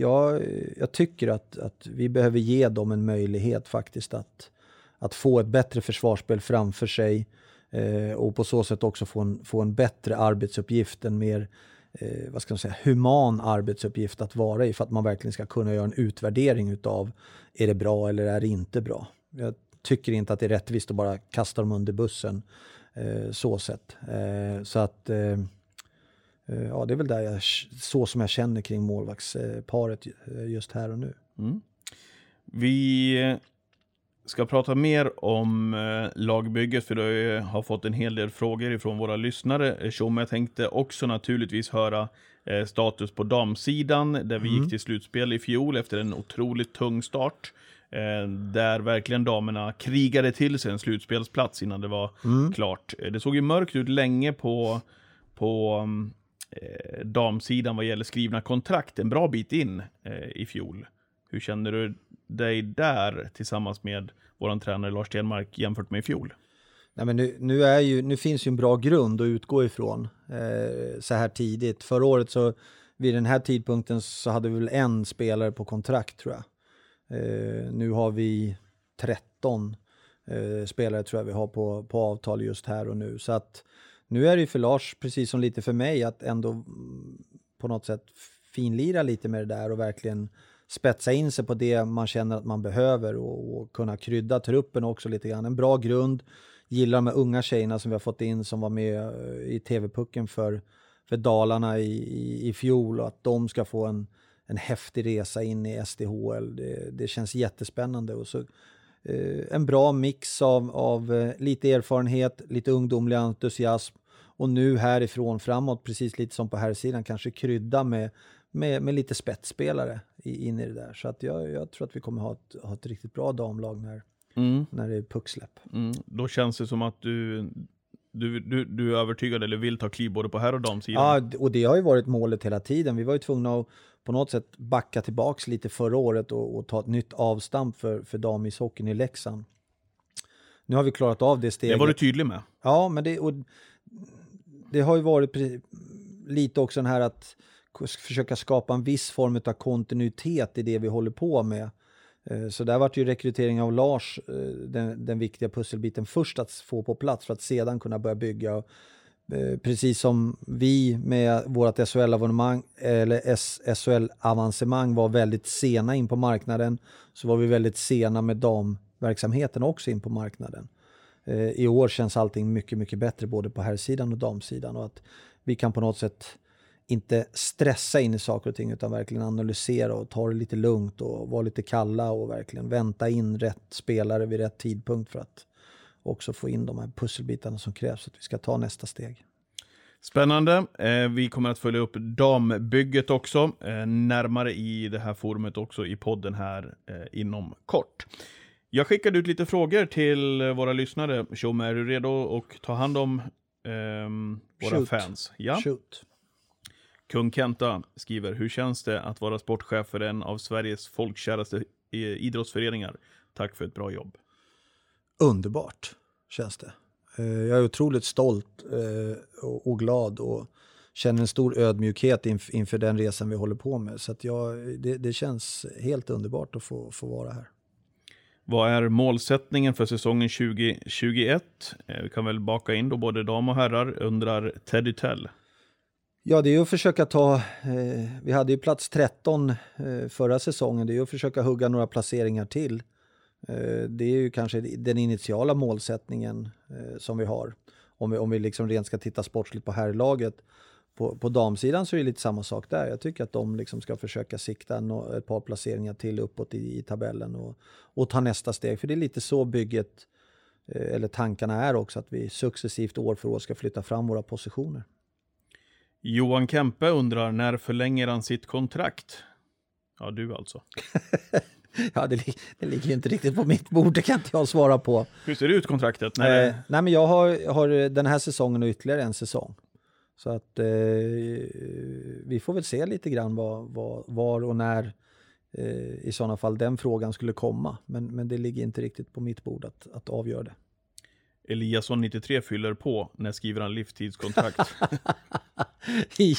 jag, jag tycker att, att vi behöver ge dem en möjlighet faktiskt att, att få ett bättre försvarsspel framför sig eh, och på så sätt också få en, få en bättre arbetsuppgift, en mer eh, vad ska man säga, human arbetsuppgift att vara i för att man verkligen ska kunna göra en utvärdering utav är det bra eller är det inte bra. Jag tycker inte att det är rättvist att bara kasta dem under bussen eh, så sett. Eh, så att eh, eh ja, det är väl där jag, så som jag känner kring målvaktsparet eh, just här och nu. Mm. Vi ska prata mer om lagbygget för du har fått en hel del frågor ifrån våra lyssnare. Tjomme, jag tänkte också naturligtvis höra status på damsidan där vi mm. gick till slutspel i fjol efter en otroligt tung start. Eh, där verkligen damerna krigade till sig en slutspelsplats innan det var mm. klart. Eh, det såg ju mörkt ut länge på, på eh, damsidan vad gäller skrivna kontrakt, en bra bit in eh, i fjol. Hur känner du dig där tillsammans med vår tränare Lars Stenmark jämfört med i fjol? Nej, men nu, nu, är ju, nu finns ju en bra grund att utgå ifrån eh, så här tidigt. Förra året så vid den här tidpunkten så hade vi väl en spelare på kontrakt tror jag. Eh, nu har vi 13 eh, spelare tror jag vi har på, på avtal just här och nu. Så att nu är det ju för Lars, precis som lite för mig, att ändå mm, på något sätt finlira lite med det där och verkligen spetsa in sig på det man känner att man behöver och, och kunna krydda truppen också lite grann. En bra grund. Gillar de här unga tjejerna som vi har fått in som var med eh, i TV-pucken för, för Dalarna i, i, i fjol och att de ska få en, en häftig resa in i SDHL. Det, det känns jättespännande. Och så, eh, en bra mix av, av eh, lite erfarenhet, lite ungdomlig entusiasm och nu härifrån framåt, precis lite som på här sidan kanske krydda med, med, med lite spetsspelare in i det där. Så att jag, jag tror att vi kommer ha ett, ha ett riktigt bra damlag när, Mm. när det är pucksläpp. Mm. Då känns det som att du, du, du, du är övertygad eller vill ta kliv både på herr och damsidan. Ja, och det har ju varit målet hela tiden. Vi var ju tvungna att på något sätt backa tillbaks lite förra året och, och ta ett nytt avstamp för, för damishockeyn i Leksand. Nu har vi klarat av det det steget. var du tydlig med. Ja, men det, och det har ju varit lite också den här att försöka skapa en viss form av kontinuitet i det vi håller på med. Eh, så där vart ju rekrytering av Lars eh, den, den viktiga pusselbiten först att få på plats för att sedan kunna börja bygga. Eh, precis som vi med vårt SHL-avancemang eller SHL-avancemang var väldigt sena in på marknaden så var vi väldigt sena med damverksamheten också in på marknaden. I år känns allting mycket, mycket bättre både på herrsidan och damsidan och att vi kan på något sätt inte stressa in i saker och ting utan verkligen analysera och ta det lite lugnt och vara lite kalla och verkligen vänta in rätt spelare vid rätt tidpunkt för att också få in de här pusselbitarna som krävs för att vi ska ta nästa steg. Spännande. Eh, vi kommer att följa upp dambygget också, eh, närmare i det här forumet också i podden här eh, inom kort. Jag skickade ut lite frågor till våra lyssnare. Tjomme, är du redo att ta hand om ehm, våra Shoot. fans? Ja. Shoot. Kung Kenta skriver, hur känns det att vara sportchef för en av Sveriges folkkäraste eh, idrottsföreningar? Tack för ett bra jobb. Underbart känns det. Eh, Jag är otroligt stolt eh, och glad och känner en stor ödmjukhet inf- inför den resan vi håller på med. Så att jag, det, det känns helt underbart att få, få vara här. Vad är målsättningen för säsongen 2021? Eh, Vi kan väl baka in då både dam och herrar, undrar Teddy Tell. Ja, det är ju att försöka ta, eh, vi hade ju plats 13 eh, förra säsongen, det är ju att försöka hugga några placeringar till. Eh, det är ju kanske den initiala målsättningen eh, som vi har. Om vi, om vi liksom rent ska titta sportsligt på herrlaget. På, på damsidan så är det lite samma sak där. Jag tycker att de liksom ska försöka sikta no, ett par placeringar till uppåt i, i tabellen och, och ta nästa steg. För det är lite så bygget, eh, eller tankarna är också, att vi successivt år för år ska flytta fram våra positioner. Johan Kempe undrar, när förlänger han sitt kontrakt? Ja, du alltså. Ja, det, li- det ligger ju inte riktigt på mitt bord, det kan inte jag svara på. Hur ser det ut kontraktet? När Eh, nej, men jag har, har den här säsongen och ytterligare en säsong. Så att eh, vi får väl se lite grann var, var, var och när eh, i sådana fall den frågan skulle komma. Men, men det ligger inte riktigt på mitt bord att, att avgöra det. Eliasson 93 fyller på, när skriver han livstidskontrakt?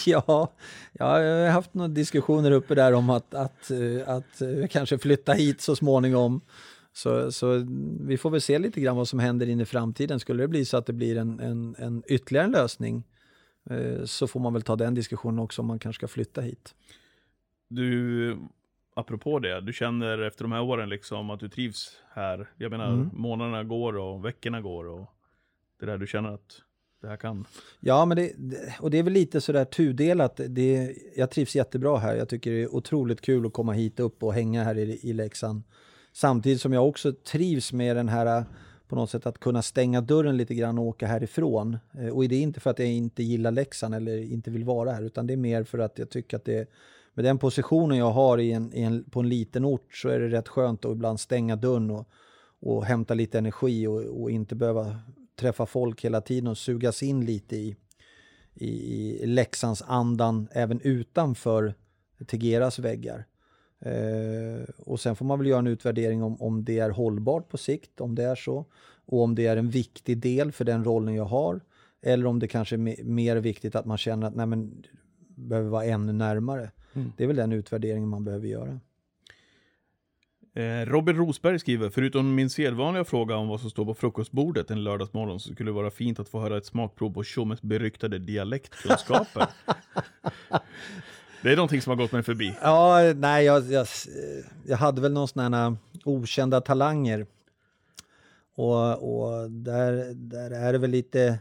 ja, jag har haft några diskussioner uppe där om att, att, eh, att eh, kanske flytta hit så småningom. Så, så vi får väl se lite grann vad som händer in i framtiden. Skulle det bli så att det blir en, en, en ytterligare lösning eh, så får man väl ta den diskussionen också om man kanske ska flytta hit. Du, apropå det, du känner efter de här åren liksom att du trivs här. Jag menar, Mm. månaderna går och veckorna går och det där du känner att det här kan. Ja, men det, och det är väl lite sådär tudelat. Det, jag trivs jättebra här. Jag tycker det är otroligt kul att komma hit upp och hänga här i, i Leksand. Samtidigt som jag också trivs med den här på något sätt att kunna stänga dörren lite grann och åka härifrån. Eh, Och det är inte för att jag inte gillar Leksand eller inte vill vara här, utan det är mer för att jag tycker att det med den positionen jag har i en, i en, på en liten ort så är det rätt skönt att ibland stänga dörren och, och hämta lite energi och, och inte behöva träffa folk hela tiden och sugas in lite i, i, i Leksands andan även utanför Tegeras väggar. Eh, och sen får man väl göra en utvärdering om, om det är hållbart på sikt, om det är så. Och om det är en viktig del för den rollen jag har. Eller om det kanske är mer viktigt att man känner att nej men, behöver vara ännu närmare. Mm. Det är väl den utvärderingen man behöver göra. Eh, Robin Rosberg skriver, förutom min sedvanliga fråga om vad som står på frukostbordet en lördagsmorgon så skulle det vara fint att få höra ett smakprov på Tjommes beryktade dialektkunskaper. Det är någonting som har gått mig förbi. Ja, nej, jag, jag, jag hade väl någon sån här okända talanger. Och, och där, där är det väl lite,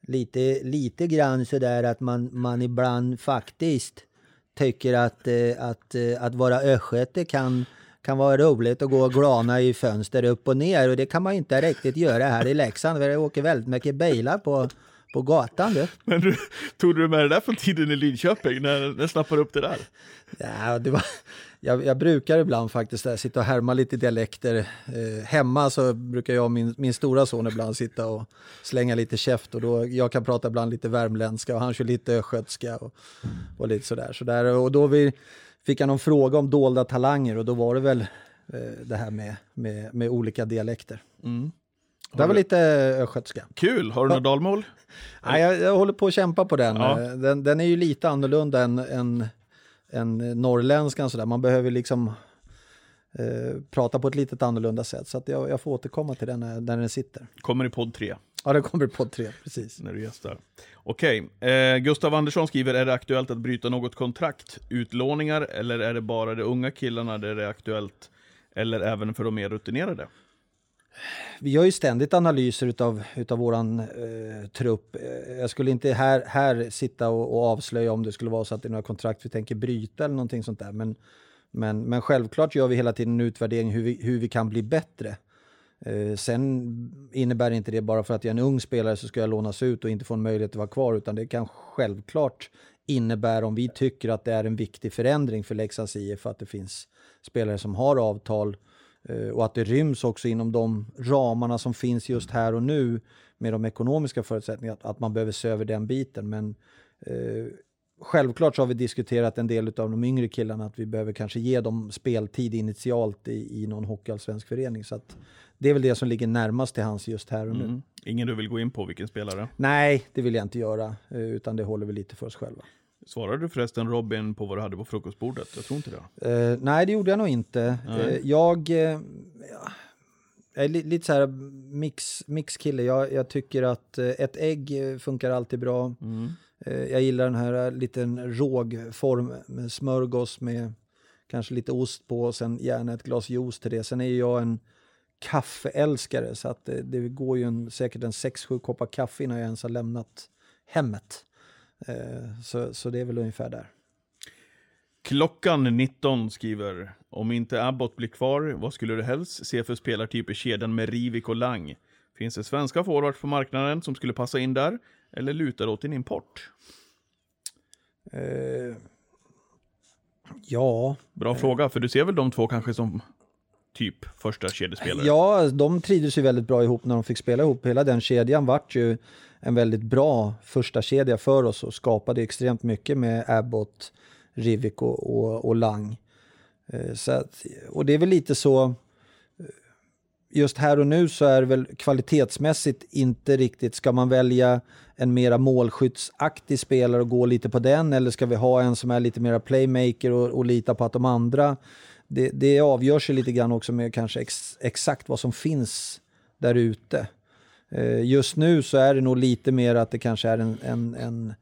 lite, lite grann sådär att man, man ibland faktiskt tycker att, eh, att, eh, att vara östgöte kan, kan vara roligt att gå och glana i fönster upp och ner. Och det kan man inte riktigt göra här i Leksand. för Det åker väldigt mycket bilar på, på gatan. Du. Men du, tog du med det där från tiden i Linköping? När, när snappade du upp det där? Ja, det var, jag, jag brukar ibland faktiskt där, sitta och härma lite dialekter. Eh, hemma så brukar jag och min, min stora son ibland sitta och slänga lite käft. Och då, jag kan prata ibland lite värmländska och han kör lite östgötska och, och lite sådär. Så där, och då vi, fick jag någon fråga om dolda talanger och då var det väl eh, det här med, med, med olika dialekter. Det var lite östgötska. Kul! Har du några dalmål? Nej, jag, jag håller på att kämpa på den. Ja. Eh, Den, den är ju lite annorlunda än, än, än norrländskan. Sådär. Man behöver liksom eh, prata på ett litet annorlunda sätt. Så att jag, jag får återkomma till den när, när den sitter. Kommer i podd 3 Ja, det kommer på tre, precis. när du gästar. Okej, eh, Gustav Andersson skriver, är det aktuellt att bryta något kontrakt? Utlåningar, eller är det bara de unga killarna där det är aktuellt? Eller även för de mer rutinerade? Vi gör ju ständigt analyser utav, utav våran eh, trupp. Eh, jag skulle inte här, här sitta och, och avslöja om det skulle vara så att det är några kontrakt vi tänker bryta eller någonting sånt där. Men, men, men självklart gör vi hela tiden en utvärdering hur vi, hur vi kan bli bättre. Eh, sen innebär inte det bara för att jag är en ung spelare så ska jag lånas ut och inte få en möjlighet att vara kvar, utan det kan självklart innebära om vi tycker att det är en viktig förändring för Leksands IF att det finns spelare som har avtal eh, och att det ryms också inom de ramarna som finns just här och nu med de ekonomiska förutsättningarna, att, att man behöver se över den biten. Men eh, självklart så har vi diskuterat en del av de yngre killarna att vi behöver kanske ge dem speltid initialt i, i någon hockeyallsvensk förening. Så att det är väl det som ligger närmast till hans just här och nu. Mm. Ingen du vill gå in på vilken spelare? Nej, det vill jag inte göra, eh, utan det håller vi lite för oss själva. Svarade du förresten Robin på vad du hade på frukostbordet? Jag tror inte det. Eh, nej, det gjorde jag nog inte. Eh, jag, eh, jag är li, lite så här mix, mixkille. Jag, jag tycker att eh, ett ägg funkar alltid bra. Mm. Eh, jag gillar den här eh, liten rågform med smörgås med kanske lite ost på och sen gärna ett glas juice till det. Sen är jag en kaffeälskare så att det, det går ju en, säkert en 6-7 koppar kaffe innan jag ens har lämnat hemmet. Eh, så, så det är väl ungefär där. Klockan 19 skriver, om inte Abbott blir kvar, vad skulle du helst se för spelartyp i kedjan med Rivik och Lang? Finns det svenska forwards på marknaden som skulle passa in där? Eller lutar åt en import? Eh, ja, Bra fråga, för du ser väl de två kanske som typ första kedjespelare? Ja, de trivdes ju väldigt bra ihop när de fick spela ihop. Hela den kedjan vart ju en väldigt bra första kedja för oss och skapade extremt mycket med Abbott, Rivik och, och, och Lang. Eh, så att, och det är väl lite så, eh, just här och nu så är det väl kvalitetsmässigt inte riktigt, ska man välja en mera målskyttsaktig spelare och gå lite på den eller ska vi ha en som är lite mera playmaker och, och lita på att de andra det, det avgörs ju lite grann också med kanske ex, exakt vad som finns där ute. Eh, just nu så är det nog lite mer att det kanske är en, en, en,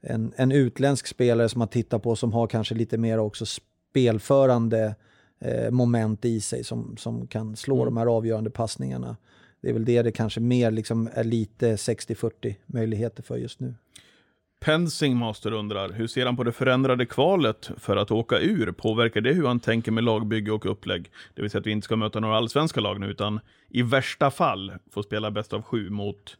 en, en utländsk spelare som man tittar på som har kanske lite mer också spelförande eh, moment i sig som, som kan slå de här avgörande passningarna. Det är väl det det kanske mer liksom är lite 60-40 möjligheter för just nu. Pensing Master undrar, hur ser han på det förändrade kvalet för att åka ur? Påverkar det hur han tänker med lagbygge och upplägg? Det vill säga att vi inte ska möta några allsvenska lag nu, utan i värsta fall få spela bäst av sju mot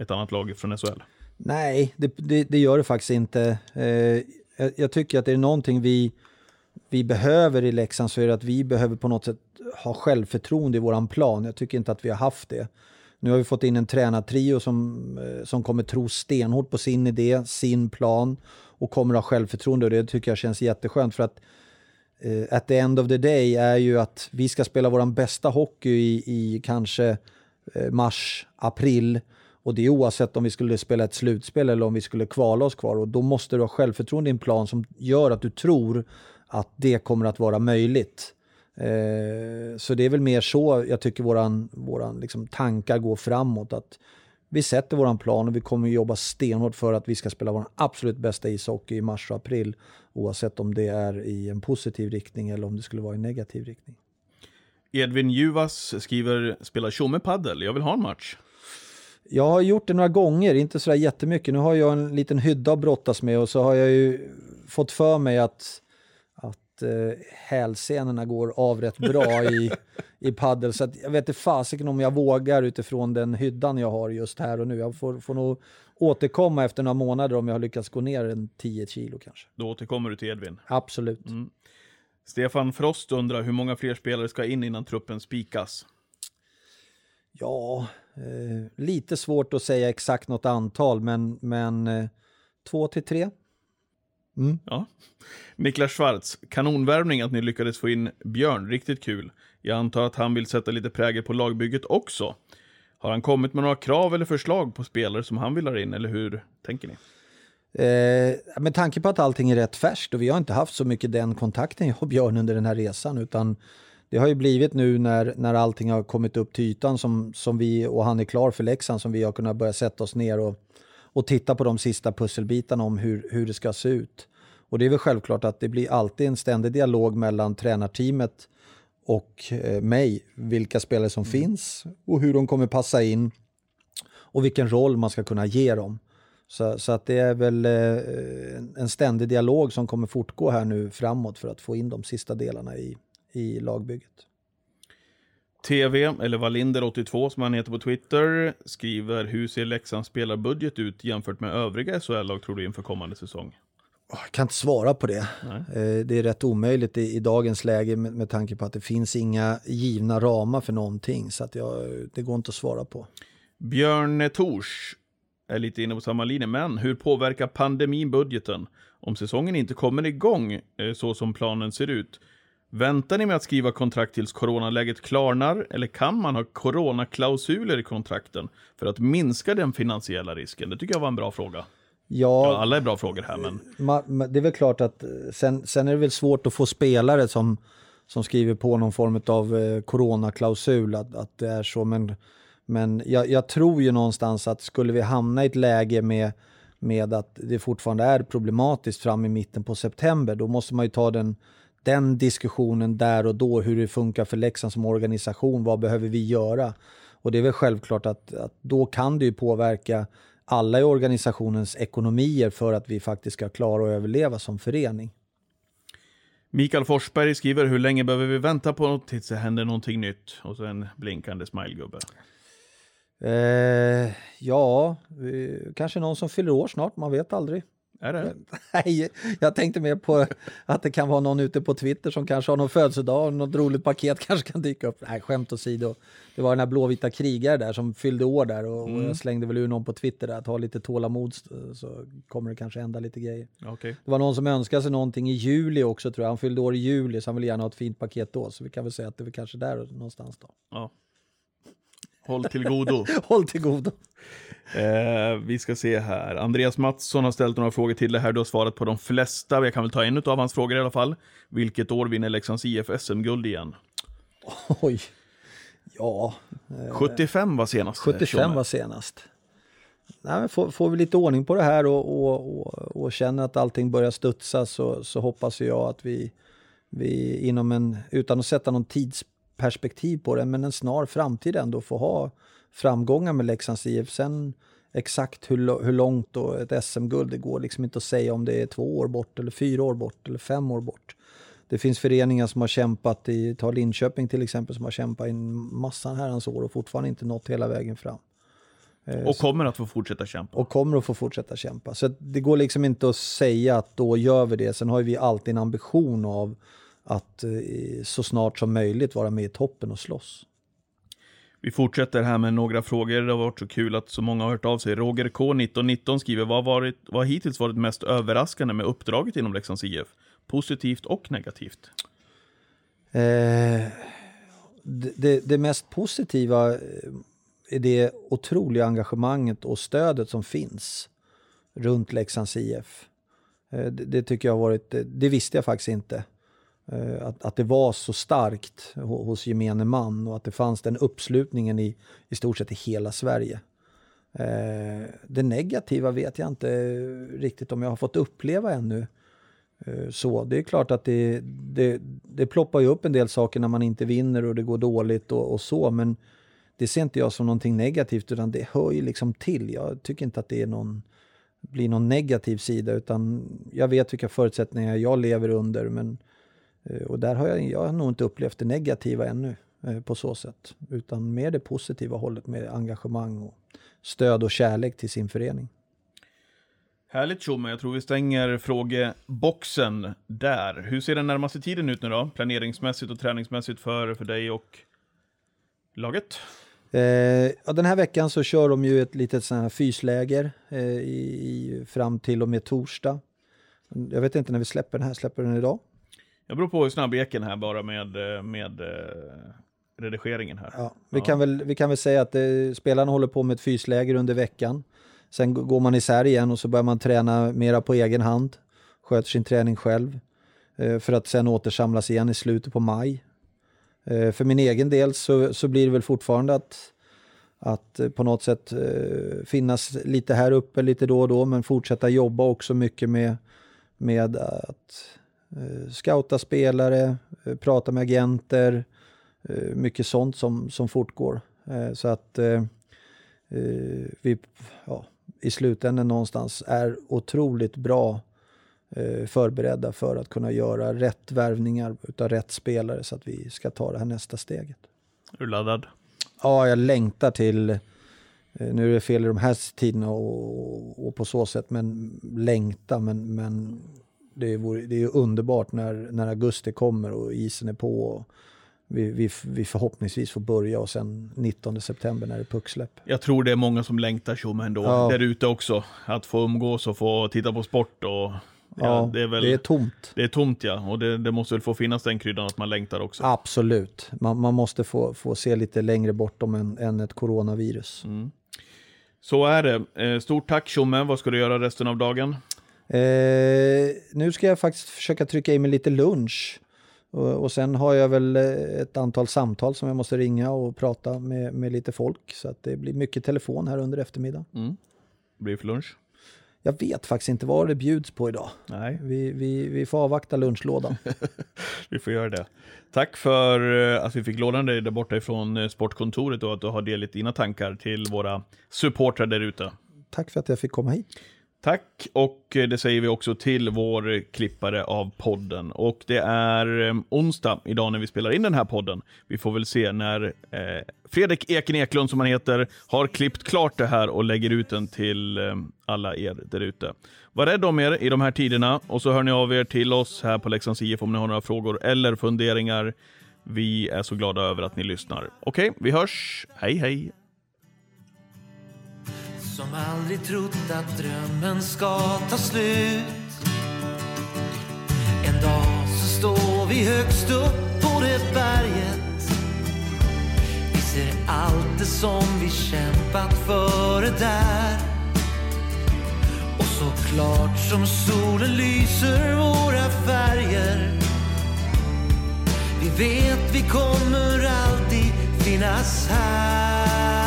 ett annat lag från SHL. Nej, det, det, det gör det faktiskt inte. Eh, jag, jag tycker att det är någonting vi, vi behöver i Leksand så är det att vi behöver på något sätt ha självförtroende i våran plan. Jag tycker inte att vi har haft det. Nu har vi fått in en tränartrio som, eh, som kommer tro stenhårt på sin idé, sin plan och kommer ha självförtroende. Och det tycker jag känns jätteskönt för att uh, at the end of the day är ju att vi ska spela vår bästa hockey i, i kanske eh, mars, april. Och det är oavsett om vi skulle spela ett slutspel eller om vi skulle kvala oss kvar. Och då måste du ha självförtroende i en plan som gör att du tror att det kommer att vara möjligt. Eh, så det är väl mer så jag tycker våran, våran liksom tankar går framåt. Att vi sätter våran plan och vi kommer jobba stenhårt för att vi ska spela vår absolut bästa ishockey i mars och april. Oavsett om det är i en positiv riktning eller om det skulle vara i en negativ riktning. Edvin Juvas skriver, spelar Tjomme paddel, jag vill ha en match. Jag har gjort det några gånger, inte sådär jättemycket. Nu har jag en liten hydda att brottas med och så har jag ju fått för mig att, att eh, hälsenorna går av rätt bra i, i paddel. Så att jag vet inte fasiken om jag vågar utifrån den hyddan jag har just här och nu. Jag får, får nog återkomma efter några månader om jag har lyckats gå ner en 10 kilo kanske. Då återkommer du till Edvin. Absolut. Stefan Frost undrar hur många fler spelare ska in innan truppen spikas? Ja, eh, lite svårt att säga exakt något antal, men, men eh, två till tre. Ja. Niklas Schwartz, kanonvärvning att ni lyckades få in Björn, riktigt kul. Jag antar att han vill sätta lite prägel på lagbygget också. Har han kommit med några krav eller förslag på spelare som han vill ha in, eller hur tänker ni? Eh, med tanke på att allting är rätt färskt och vi har inte haft så mycket den kontakten jag och Björn under den här resan utan det har ju blivit nu när, när allting har kommit upp till ytan som, som vi och han är klar för Leksand som vi har kunnat börja sätta oss ner och, och titta på de sista pusselbitarna om hur, hur det ska se ut. Och det är väl självklart att det blir alltid en ständig dialog mellan tränarteamet och eh, mig, vilka spelare som finns och hur de kommer passa in och vilken roll man ska kunna ge dem. Så, så att det är väl eh, en- en ständig dialog som kommer fortgå här nu framåt för att få in de sista delarna i, i lagbygget. TV, eller Valinder82 som han heter på Twitter, skriver hur ser Leksands spelarbudget ut jämfört med övriga SHL-lag tror du inför kommande säsong? Jag kan inte svara på det. Nej. Eh, Det är rätt omöjligt i, i dagens läge med, med tanke på att det finns inga givna ramar för någonting. Så att jag, det går inte att svara på. Björn Tors är lite inne på samma linje, men hur påverkar pandemin budgeten? Om säsongen inte kommer igång eh, så som planen ser ut, väntar ni med att skriva kontrakt tills coronaläget klarnar? Eller kan man ha coronaklausuler i kontrakten för att minska den finansiella risken? Det tycker jag var en bra fråga. Ja, alla är bra frågor här, men ma, ma, det är väl klart att eh, sen, sen är det väl svårt att få spelare som, som skriver på någon form av eh, coronaklausul att, att det är så. Men, men jag, jag tror ju någonstans att skulle vi hamna i ett läge med, med att det fortfarande är problematiskt fram i mitten på september, då måste man ju ta den, den diskussionen där och då, hur det funkar för Leksand som organisation, vad behöver vi göra? Och det är väl självklart att, att då kan det ju påverka alla i organisationens ekonomier för att vi faktiskt ska klara att överleva som förening. Mikael Forsberg skriver hur länge behöver vi vänta på något tills det händer någonting nytt? Och så en blinkande smilegubbe. Eh, ja, kanske någon som fyller år snart, man vet aldrig. Är det? Nej, jag tänkte mer på att det kan vara någon ute på Twitter som kanske har någon födelsedag, något roligt paket kanske kan dyka upp. Nej, skämt åsido. Det var den här blåvita krigare där som fyllde år där och, och jag slängde väl ur någon på Twitter där att ha lite tålamod så- kommer det kanske hända lite grejer. Okej. Det var någon som önskade sig någonting i juli också tror jag. Han fyllde år i juli så han vill gärna ha ett fint paket då. Så vi kan väl säga att det är kanske där någonstans då. Ja. Håll till godo. Håll till godo. Eh, vi ska se här. Andreas Mattsson har ställt några frågor till det här. Du har svarat på de flesta. Jag kan väl ta en av hans frågor i alla fall. Vilket år vinner Leksands IF SM-guld igen? Oj. Ja, 75 var senast. eh, 75 Tjomme. var senast. Nej, men får, får vi lite ordning på det här och, och, och, och känner att allting börjar studsa så, så hoppas jag att vi, vi inom en, utan att sätta någon tidsperspektiv på det, men en snar framtid ändå får ha framgångar med Leksands IF. Sen exakt hur, hur långt och ett SM-guld, det går liksom inte att säga om det är två år bort eller fyra år bort eller fem år bort. Det finns föreningar som har kämpat i, ta Linköping till exempel, som har kämpat i en massa herrans år och fortfarande inte nått hela vägen fram. Och kommer att få fortsätta kämpa. Och kommer att få fortsätta kämpa. Så det går liksom inte att säga att då gör vi det. Sen har ju vi alltid en ambition av att eh, så snart som möjligt vara med i toppen och slåss. Vi fortsätter här med några frågor. Det har varit så kul att så många har hört av sig. Roger K 1919 skriver, vad, har varit, vad hittills varit mest överraskande med uppdraget inom Leksands IF? Positivt och negativt. Eh, det, det, det mest positiva eh, är det otroliga engagemanget och stödet som finns runt Leksands IF. Eh, det, det tycker jag har varit, det, det visste jag faktiskt inte. Eh, att, att det var så starkt hos gemene man och att det fanns den uppslutningen i, i stort sett i hela Sverige. Eh, det negativa vet jag inte riktigt om jag har fått uppleva ännu. Eh, så det är klart att det, det, det ploppar ju upp en del saker när man inte vinner och det går dåligt och, och så, men det ser inte jag som någonting negativt utan det hör ju liksom till. Jag tycker inte att det är någon, blir någon negativ sida utan jag vet vilka förutsättningar jag lever under men eh, och där har jag, jag har nog inte upplevt det negativa ännu eh, på så sätt utan mer det positiva hållet med engagemang och stöd och kärlek till sin förening. Härligt Tjomme, jag tror vi stänger frågeboxen där. Hur ser den närmaste tiden ut nu då? Planeringsmässigt och träningsmässigt för, för dig och laget? Eh, ja, den här veckan så kör de ju ett litet sån här fysläger eh, i, fram till och med torsdag. Jag vet inte när vi släpper den här, släpper den idag? Jag beror på hur snabb eken här bara med, eh, med eh, redigeringen här. Ja, vi, Kan väl, vi kan väl säga att eh, spelarna håller på med ett fysläger under veckan. Sen går man isär igen och så börjar man träna mera på egen hand. Sköter sin träning själv. För att sen återsamlas igen i slutet på maj. För min egen del så, så blir det väl fortfarande att, att på något sätt finnas lite här uppe lite då och då men fortsätta jobba också mycket med, med att scouta spelare, eh, prata med agenter, eh, mycket sånt som, som fortgår. Eh, så att eh, eh, vi ja, i slutändan någonstans är otroligt bra eh, förberedda för att kunna göra rätt värvningar utav rätt spelare så att vi ska ta det här nästa steget. Är du laddad? Ja, jag längtar till, eh, nu är det fel i de här tiderna och, och på så sätt, men längta, men, men det, är, det är underbart när, när augusti kommer och isen är på. Och, vi, vi, vi förhoppningsvis får börja och sen 19 september när det är pucksläpp. Jag tror det är många som längtar Tjomme ändå, Ja. där ute också. Att få umgås och få titta på sport och... Ja, det är väl... det är tomt. Det är tomt ja, och det, det måste väl få finnas den kryddan att man längtar också. Absolut. Man, man måste få, få se lite längre bortom än, än ett coronavirus. Så är det. Eh, Stort tack Tjomme, vad ska du göra resten av dagen? Eh, nu ska jag faktiskt försöka trycka i mig lite lunch. Och, och sen har jag väl eh, ett antal samtal som jag måste ringa och prata med, med lite folk. Så att det blir mycket telefon här under eftermiddagen. Det blir för lunch? Jag vet faktiskt inte vad det bjuds på idag. Nej, Vi, vi, vi får avvakta lunchlådan. vi får göra det. Tack för eh, att vi fick låna dig där borta ifrån eh, sportkontoret och att du har delat dina tankar till våra supportrar där ute. Tack för att jag fick komma hit. Tack, och eh, det säger vi också till vår klippare av podden. Och det är eh, onsdag idag när vi spelar in den här podden. Vi får väl se när eh, Fredrik Eken Eklund, som han heter, har klippt klart det här och lägger ut den till eh, alla er där ute. Var rädd om er i de här tiderna och så hör ni av er till oss här på Leksands IF om ni har några frågor eller funderingar. Vi är så glada över att ni lyssnar. Okej, vi hörs. Hej, hej! Som aldrig trott att drömmen ska ta slut. En dag så står vi högst upp på det berget. Vi ser allt det som vi kämpat för är där. Och så klart som solen lyser våra färger. Vi vet vi kommer alltid finnas här.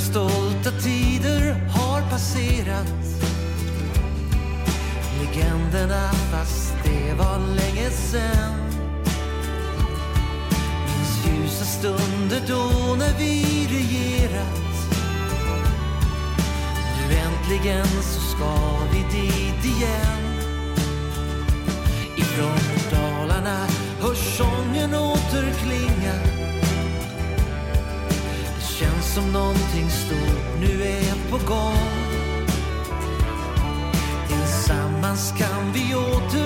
Stolta tider har passerat. Legenderna fast det var länge sen Minns ljusa stunder då när vi regerat. Nu äntligen så ska vi dit igen. Ifrån Dalarna hörs sången återklinga som någonting stort. Nu är på gång. Tillsammans kan vi åter